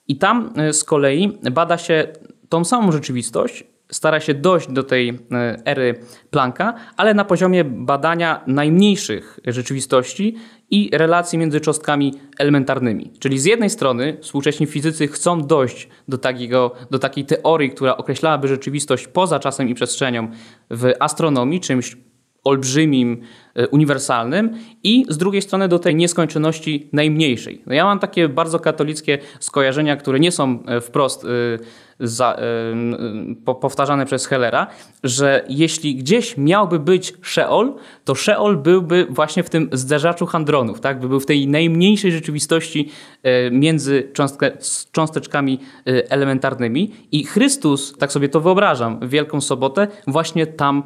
I tam z kolei bada się tą samą rzeczywistość, stara się dojść do tej ery Plancka, ale na poziomie badania najmniejszych rzeczywistości i relacji między cząstkami elementarnymi. Czyli z jednej strony współcześni fizycy chcą dojść do, takiego, do takiej teorii, która określałaby rzeczywistość poza czasem i przestrzenią w astronomii, czymś olbrzymim, e, uniwersalnym i z drugiej strony do tej nieskończoności najmniejszej. No ja mam takie bardzo katolickie skojarzenia, które nie są e, wprost e, za, powtarzane przez Hellera, że jeśli gdzieś miałby być Sheol, to Sheol byłby właśnie w tym zderzaczu handronów, tak? by był w tej najmniejszej rzeczywistości między cząsteczkami elementarnymi i Chrystus, tak sobie to wyobrażam, w Wielką Sobotę właśnie tam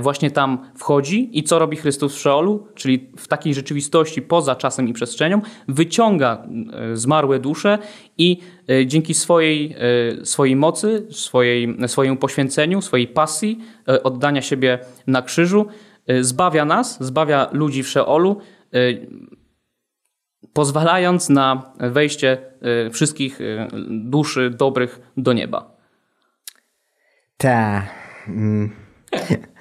właśnie tam wchodzi i co robi Chrystus w Szeolu, czyli w takiej rzeczywistości poza czasem i przestrzenią, wyciąga e, zmarłe dusze i e, dzięki swojej, swojej mocy, swojej, swojemu poświęceniu, swojej pasji, oddania siebie na krzyżu, zbawia nas, zbawia ludzi w Szeolu, pozwalając na wejście wszystkich duszy dobrych do nieba. Tak.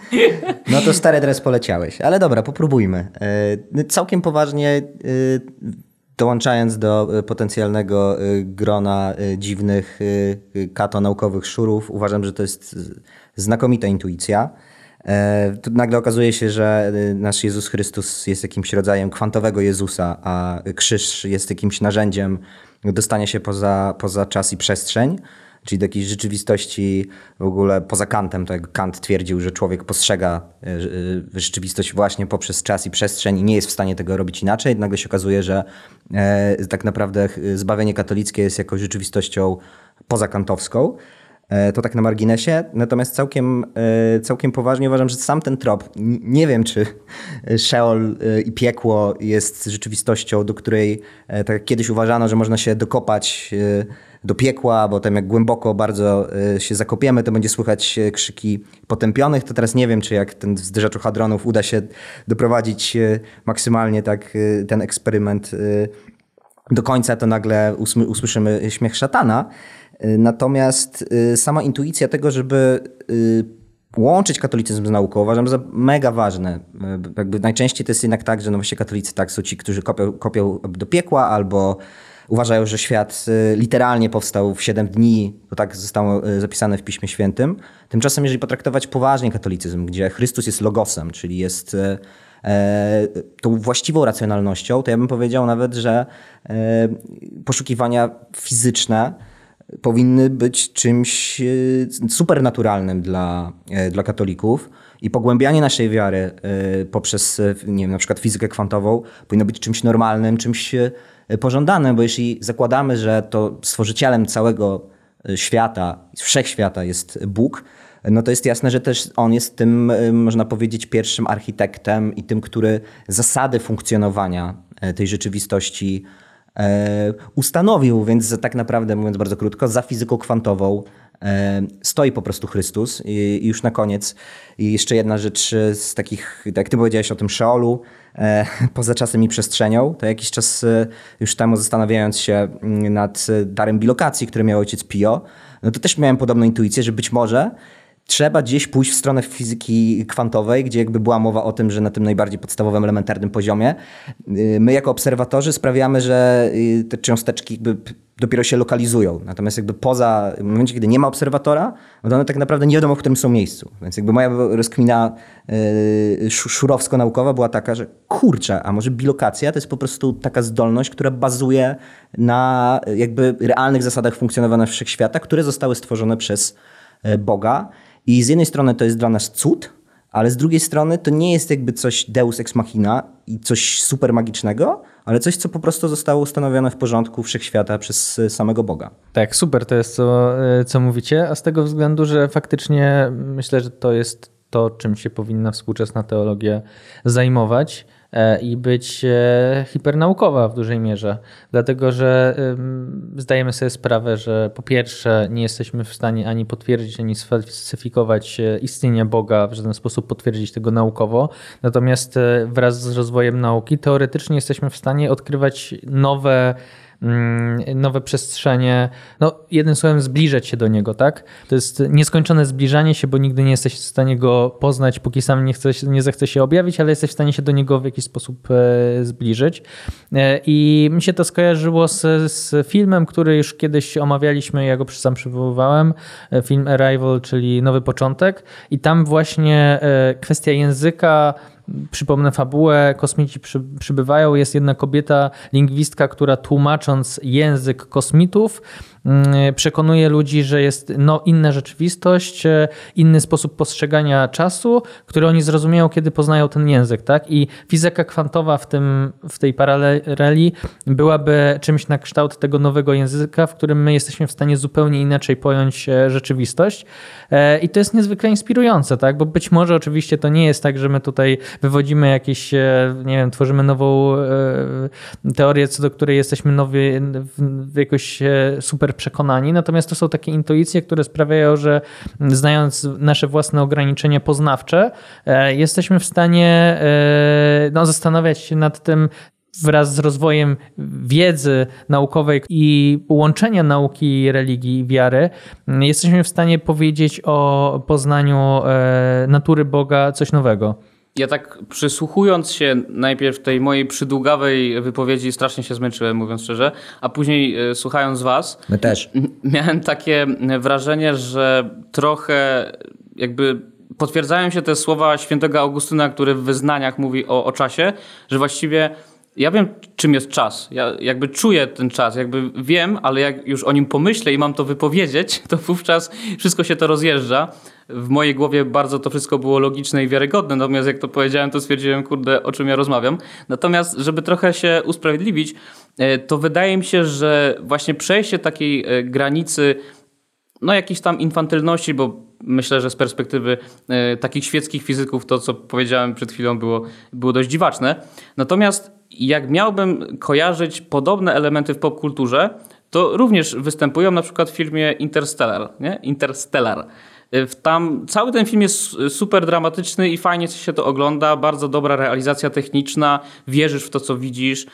No to stary dres poleciałeś, ale dobra, popróbujmy. E, całkiem poważnie e, dołączając do e, potencjalnego grona dziwnych kato-naukowych szurów, uważam, że to jest znakomita intuicja. Tu nagle okazuje się, że nasz Jezus Chrystus jest jakimś rodzajem kwantowego Jezusa, a krzyż jest jakimś narzędziem dostania się poza, poza czas i przestrzeń czyli do jakiejś rzeczywistości w ogóle poza Kantem, tak jak Kant twierdził, że człowiek postrzega e, e, rzeczywistość właśnie poprzez czas i przestrzeń i nie jest w stanie tego robić inaczej. Nagle się okazuje, że e, tak naprawdę zbawienie katolickie jest jakąś rzeczywistością pozakantowską. To tak na marginesie. Natomiast całkiem, całkiem poważnie uważam, że sam ten trop, nie wiem czy Sheol i piekło jest rzeczywistością, do której tak jak kiedyś uważano, że można się dokopać do piekła, bo tam jak głęboko bardzo e, się zakopiemy, to będzie słychać krzyki potępionych. To teraz nie wiem, czy jak ten zderzaczu hadronów uda się doprowadzić e, maksymalnie tak ten eksperyment do końca, to nagle usłyszymy śmiech szatana. Natomiast sama intuicja tego, żeby łączyć katolicyzm z nauką uważam za mega ważne. Jakby najczęściej to jest jednak tak, że no właśnie katolicy tak są ci, którzy kopią, kopią do piekła albo uważają, że świat y, literalnie powstał w 7 dni, to tak zostało y, zapisane w Piśmie Świętym. Tymczasem, jeżeli potraktować poważnie katolicyzm, gdzie Chrystus jest logosem, czyli jest y, tą właściwą racjonalnością, to ja bym powiedział nawet, że poszukiwania fizyczne powinny być czymś supernaturalnym dla, dla katolików i pogłębianie naszej wiary poprzez nie wiem, na przykład fizykę kwantową powinno być czymś normalnym, czymś pożądane, bo jeśli zakładamy, że to stworzycielem całego e, świata, wszechświata jest Bóg, no to jest jasne, że też on jest tym, e, można powiedzieć, pierwszym architektem i tym, który zasady funkcjonowania e, tej rzeczywistości ustanowił, więc tak naprawdę, mówiąc bardzo krótko, za fizyką kwantową stoi po prostu Chrystus. I już na koniec i jeszcze jedna rzecz z takich, tak jak ty powiedziałeś o tym Szeolu, E, poza czasem i przestrzenią. To jakiś czas e, już temu zastanawiając się mm, nad darem bilokacji, który miał ojciec Pio, no to też miałem podobną intuicję, że być może trzeba gdzieś pójść w stronę fizyki kwantowej, gdzie jakby była mowa o tym, że na tym najbardziej podstawowym, elementarnym poziomie y, my jako obserwatorzy sprawiamy, że y, te cząsteczki jakby dopiero się lokalizują. Natomiast jakby poza, w momencie, kiedy nie ma obserwatora, no one tak naprawdę nie wiadomo, w którym są miejscu. Więc jakby moja rozkmina yy, szurowsko-naukowa była taka, że kurczę, a może bilokacja to jest po prostu taka zdolność, która bazuje na jakby realnych zasadach funkcjonowania wszechświata, które zostały stworzone przez Boga. I z jednej strony to jest dla nas cud, ale z drugiej strony to nie jest jakby coś deus ex machina i coś super magicznego, ale coś, co po prostu zostało ustanowione w porządku wszechświata przez e, samego Boga. Tak, super to jest, co, e, co mówicie, a z tego względu, że faktycznie myślę, że to jest to, czym się powinna współczesna teologia zajmować i być e, hipernaukowa w dużej mierze. Dlatego, że zdajemy sobie sprawę, że po pierwsze nie jesteśmy w stanie ani potwierdzić, ani sfalsyfikować e, istnienia Boga, w żaden sposób potwierdzić tego naukowo. Natomiast wraz z rozwojem nauki teoretycznie jesteśmy w stanie odkrywać nowe nowe przestrzenie. No, jednym słowem, zbliżać się do niego, tak? To jest nieskończone zbliżanie się, bo nigdy nie jesteś w stanie go poznać, póki sam nie, chce, nie zechce się objawić, ale jesteś w stanie się do niego w jakiś sposób e, zbliżyć. E, I mi się to skojarzyło z, z filmem, który już kiedyś omawialiśmy, ja go sam przywoływałem, e, film Arrival, czyli Nowy Początek. I tam właśnie kwestia języka Przypomnę fabułę, kosmici przy, przybywają, jest jedna kobieta, lingwistka, która tłumacząc język kosmitów, przekonuje ludzi, że jest no, inna rzeczywistość, e, inny sposób postrzegania czasu, który oni zrozumieją, kiedy poznają ten język. Tak? I fizyka kwantowa w, tym, w tej paraleli byłaby czymś na kształt tego nowego języka, w którym my jesteśmy w stanie zupełnie inaczej pojąć e, rzeczywistość. E, I to jest niezwykle inspirujące, tak? bo być może oczywiście to nie jest tak, że my tutaj wywodzimy jakieś, nie wiem, tworzymy nową teorię, co do której jesteśmy nowy, jakoś super przekonani, natomiast to są takie intuicje, które sprawiają, że znając nasze własne ograniczenia poznawcze, jesteśmy w stanie no, zastanawiać się nad tym, wraz z rozwojem wiedzy naukowej i łączenia nauki, religii i wiary, jesteśmy w stanie powiedzieć o poznaniu e, natury Boga coś nowego. Ja tak przysłuchując się najpierw tej mojej przydługawej wypowiedzi strasznie się zmęczyłem, mówiąc szczerze, a później e, słuchając was... My też. Miałem takie wrażenie, że trochę jakby potwierdzają się te słowa świętego Augustyna, który w wyznaniach mówi o, o czasie, że właściwie ja wiem, czym jest czas. Ja jakby czuję ten czas, jakby wiem, ale jak już o nim pomyślę i mam to wypowiedzieć, to wówczas wszystko się to rozjeżdża. W mojej głowie bardzo to wszystko było logiczne i wiarygodne, natomiast jak to powiedziałem, to stwierdziłem, kurde, o czym ja rozmawiam. Natomiast, żeby trochę się usprawiedliwić, e, to wydaje mi się, że właśnie przejście takiej e, granicy, no jakiejś tam infantylności, bo myślę, że z perspektywy e, takich świeckich fizyków to, co powiedziałem przed chwilą, było, było dość dziwaczne. Natomiast jak miałbym kojarzyć podobne elementy w popkulturze, to również występują na przykład w filmie Interstellar. Nie? Interstellar. Tam cały ten film jest super dramatyczny i fajnie się to ogląda. Bardzo dobra realizacja techniczna, wierzysz w to, co widzisz.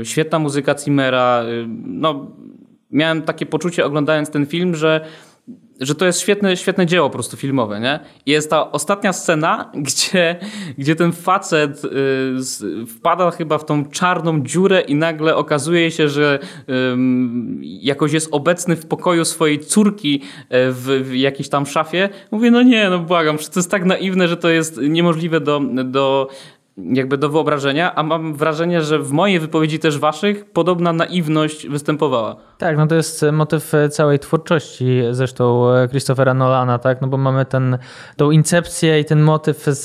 E, świetna muzyka Zimmera. E, no, miałem takie poczucie oglądając ten film, że że to jest świetne, świetne dzieło po prostu filmowe, nie? I jest ta ostatnia scena, gdzie, gdzie ten facet y, wpada chyba w tą czarną dziurę i nagle okazuje się, że y, jakoś jest obecny w pokoju swojej córki e, w, w jakiejś tam szafie. Mówię, no nie, no błagam, to jest tak naiwne, że to jest niemożliwe do, do jakby do wyobrażenia, a mam wrażenie, że w mojej wypowiedzi też waszych podobna naiwność występowała. Tak, no to jest motyw całej twórczości zresztą Christophera Nolana, tak, no bo mamy ten, tą incepcję i ten motyw z,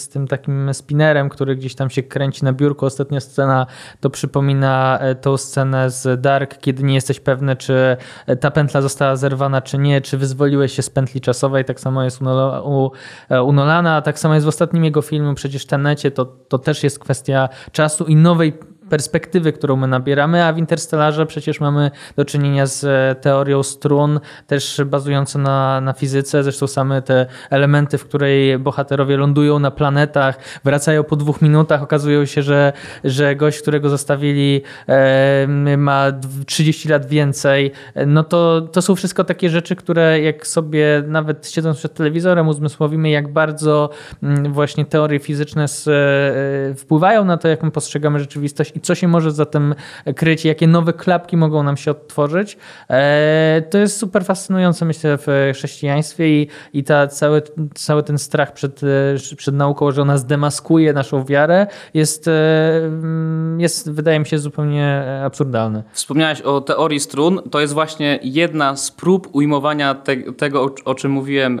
z tym takim spinnerem, który gdzieś tam się kręci na biurku. Ostatnia scena to przypomina e, tą scenę z Dark, kiedy nie jesteś pewny, czy ta pętla została zerwana, czy nie, czy wyzwoliłeś się z pętli czasowej. Tak samo jest u, u, e, u Nolana, tak samo jest w ostatnim jego filmie, przecież Tenecie, to, to też jest kwestia czasu i nowej perspektywy, którą my nabieramy, a w Interstellarze przecież mamy do czynienia z e, teorią strun, też bazującą na, na fizyce, zresztą same te elementy, w której bohaterowie lądują na planetach, wracają po dwóch minutach, okazują się, że, że gość, którego zostawili e, ma 30 lat więcej, no to, to są wszystko takie rzeczy, które jak sobie nawet siedząc przed telewizorem uzmysłowimy, jak bardzo mm, właśnie teorie fizyczne z, e, wpływają na to, jak my postrzegamy rzeczywistość i co się może za tym kryć, jakie nowe klapki mogą nam się odtworzyć. E, to jest super fascynujące, myślę, w chrześcijaństwie i, i ta, cały, cały ten strach przed, e, przed nauką, że ona zdemaskuje naszą wiarę, jest, e, jest wydaje mi się, zupełnie absurdalny. Wspomniałeś o teorii strun. To jest właśnie jedna z prób ujmowania te, tego, o, o czym mówiłem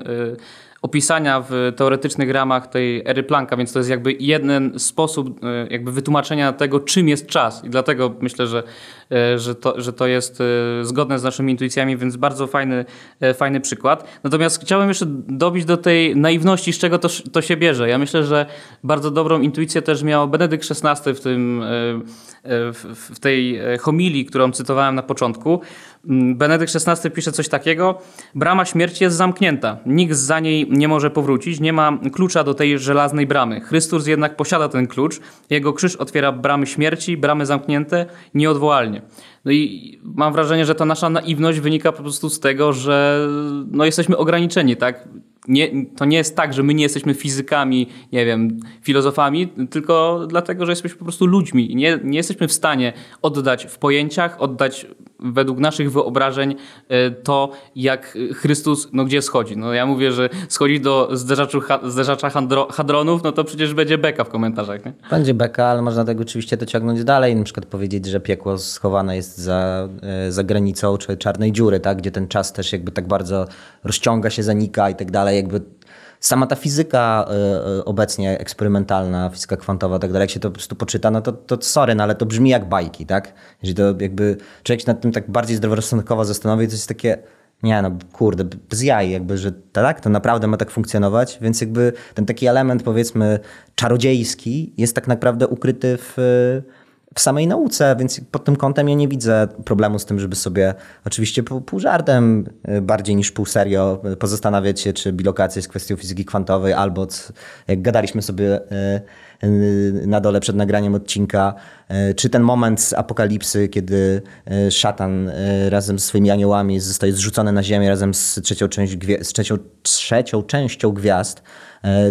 opisania w teoretycznych ramach tej ery Plancka, więc to jest jakby jeden sposób e, jakby wytłumaczenia tego, czym jest czas. I dlatego myślę, że, że, to, że to jest e, zgodne z naszymi intuicjami, więc bardzo fajny, fajny przykład. Natomiast chciałem jeszcze dobić do tej naiwności, z czego to, to się bierze. Ja myślę, że bardzo dobrą intuicję też miał Benedykt XVI w, tym, w tej homilii, którą cytowałem na początku, Mm, Benedykt XVI pisze coś takiego: Brama śmierci jest zamknięta. Nikt za niej nie może powrócić, nie ma klucza do tej żelaznej bramy. Chrystus jednak posiada ten klucz. Jego krzyż otwiera bramy śmierci, bramy zamknięte nieodwołalnie. No i mam wrażenie, że ta nasza naiwność wynika po prostu z tego, że no jesteśmy ograniczeni, tak? Nie, to nie jest tak, że my nie jesteśmy fizykami, nie wiem, filozofami, tylko dlatego, że jesteśmy po prostu ludźmi. Nie, nie jesteśmy w stanie oddać w pojęciach, oddać według naszych wyobrażeń e, to, jak Chrystus, no gdzie schodzi. No ja mówię, że schodzi do zderzaczu, zderzacza hadronów, no to przecież będzie beka w komentarzach. Nie? Będzie beka, ale można tego oczywiście dociągnąć dalej. Na przykład powiedzieć, że piekło schowane jest za, e, za granicą czy czarnej dziury, tak? gdzie ten czas też jakby tak bardzo rozciąga się, zanika i tak dalej. Jakby sama ta fizyka y, obecnie eksperymentalna, fizyka kwantowa, tak dalej, jak się to po prostu poczyta, no to, to sorry, no ale to brzmi jak bajki, tak? Jeżeli to jakby człowiek się nad tym tak bardziej zdroworozsądkowo zastanowi, to jest takie, nie no, kurde, bez jaj, jakby, że tak, to naprawdę ma tak funkcjonować, więc jakby ten taki element, powiedzmy, czarodziejski jest tak naprawdę ukryty w w samej nauce, więc pod tym kątem ja nie widzę problemu z tym, żeby sobie oczywiście pół, pół żartem y, bardziej niż pół serio pozastanawiać się, czy bilokacja jest kwestią fizyki kwantowej, albo jak gadaliśmy sobie y, y, na dole przed nagraniem odcinka, czy ten moment z apokalipsy, kiedy szatan razem z swoimi aniołami zostaje zrzucony na ziemię razem z trzecią, część, z trzecią, trzecią częścią gwiazd,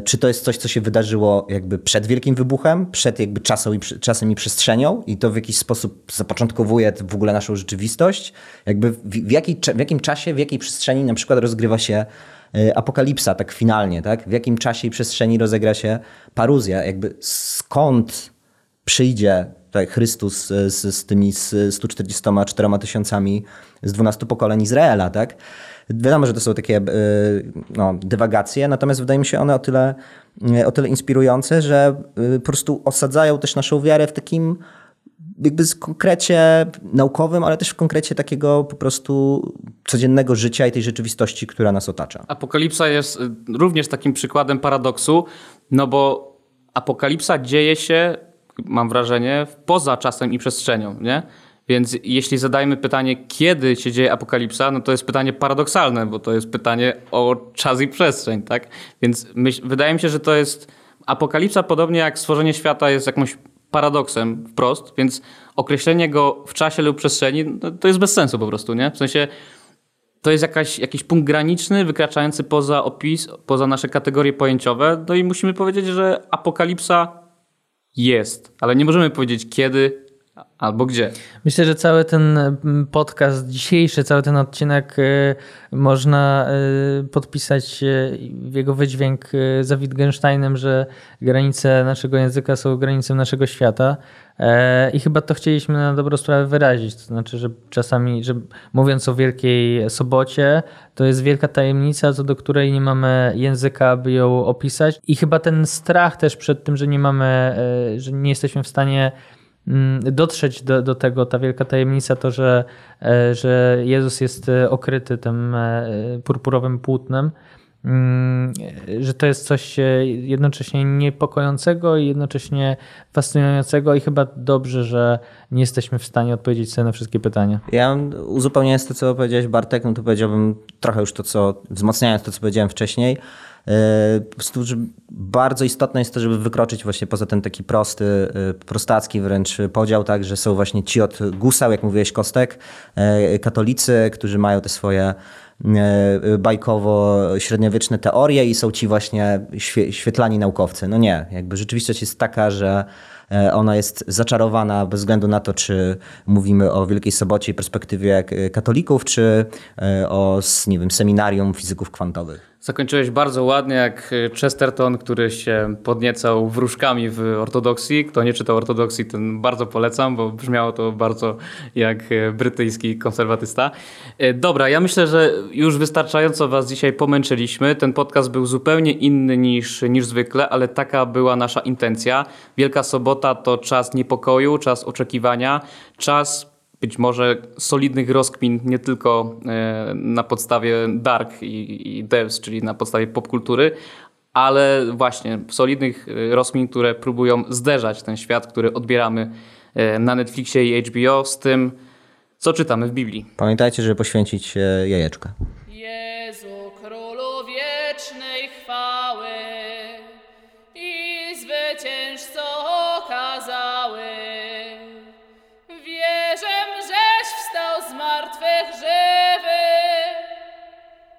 czy to jest coś, co się wydarzyło jakby przed wielkim wybuchem, przed jakby czasem i, czasem i przestrzenią i to w jakiś sposób zapoczątkowuje w ogóle naszą rzeczywistość? Jakby w, w, jaki, w jakim czasie, w jakiej przestrzeni na przykład rozgrywa się e, apokalipsa tak finalnie, tak? W jakim czasie i przestrzeni rozegra się paruzja? Jakby skąd przyjdzie tak, Chrystus z, z tymi 144 tysiącami z 12 pokoleń Izraela, tak? Wiadomo, że to są takie e, no, dywagacje, natomiast wydaje mi się one o tyle, e, o tyle inspirujące, że e, po prostu osadzają też naszą wiarę w takim jakby w konkrecie naukowym, ale też w konkrecie takiego po prostu codziennego życia i tej rzeczywistości, która nas otacza. Apokalipsa jest również takim przykładem paradoksu, no bo apokalipsa dzieje się, mam wrażenie, poza czasem i przestrzenią, nie? Więc jeśli zadajmy pytanie, kiedy się dzieje apokalipsa, no to jest pytanie paradoksalne, bo to jest pytanie o czas i przestrzeń, tak? Więc myśl, wydaje mi się, że to jest apokalipsa, podobnie jak stworzenie świata jest jakimś paradoksem wprost, więc określenie go w czasie lub przestrzeni no, to jest bez sensu po prostu, nie? W sensie to jest jakaś, jakiś punkt graniczny, wykraczający poza opis, poza nasze kategorie pojęciowe, no i musimy powiedzieć, że apokalipsa jest, ale nie możemy powiedzieć kiedy, Albo gdzie? Myślę, że cały ten mm, podcast dzisiejszy, cały ten odcinek y, można y, podpisać y, w jego wydźwięk za Wittgensteinem, że granice naszego języka są granicą naszego świata. E, I chyba to chcieliśmy na dobrą sprawę wyrazić. To znaczy, że czasami, że mówiąc o Wielkiej Sobocie, to jest wielka tajemnica, co do której nie mamy języka, aby ją opisać. I chyba ten strach też przed tym, że nie mamy, e, że nie jesteśmy w stanie dotrzeć do, do tego, ta wielka tajemnica to, że, e, że Jezus jest e, okryty tym e, purpurowym płótnem, mm, że to jest coś jednocześnie niepokojącego i jednocześnie fascynującego i chyba dobrze, że nie jesteśmy w stanie odpowiedzieć sobie na wszystkie pytania. Ja uzupełniając to, co powiedziałeś Bartek, no to powiedziałbym trochę już to, co, wzmacniając to, co powiedziałem wcześniej, E, bardzo istotne jest to, żeby wykroczyć właśnie poza ten taki prosty, e, prostacki wręcz podział, tak, że są właśnie ci od gusał, jak mówiłeś Kostek, e, katolicy, którzy mają te swoje bajkowo-średniowieczne teorie i są ci właśnie świetlani naukowcy. No nie, jakby rzeczywistość jest taka, że ona jest zaczarowana bez względu na to, czy mówimy o Wielkiej Sobocie i perspektywie katolików, czy o nie wiem, seminarium fizyków kwantowych. Zakończyłeś bardzo ładnie, jak Chesterton, który się podniecał wróżkami w ortodoksji. Kto nie czytał ortodoksji, ten bardzo polecam, bo brzmiało to bardzo jak brytyjski konserwatysta. E, dobra, ja myślę, że już wystarczająco Was dzisiaj pomęczyliśmy. Ten podcast był zupełnie inny niż, niż zwykle, ale taka była nasza intencja. Wielka Sobota to czas niepokoju, czas oczekiwania, czas być może solidnych rozkmin nie tylko e, na podstawie dark i, i devs, czyli na podstawie popkultury, ale właśnie solidnych e, rozkmin, które próbują zderzać ten świat, który odbieramy e, na Netflixie i HBO z tym, Co czytamy w Biblii? Pamiętajcie, żeby poświęcić e, martwych żywy.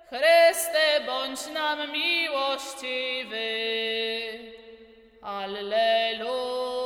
Chryste, bądź nam miłościwy. Alleluja.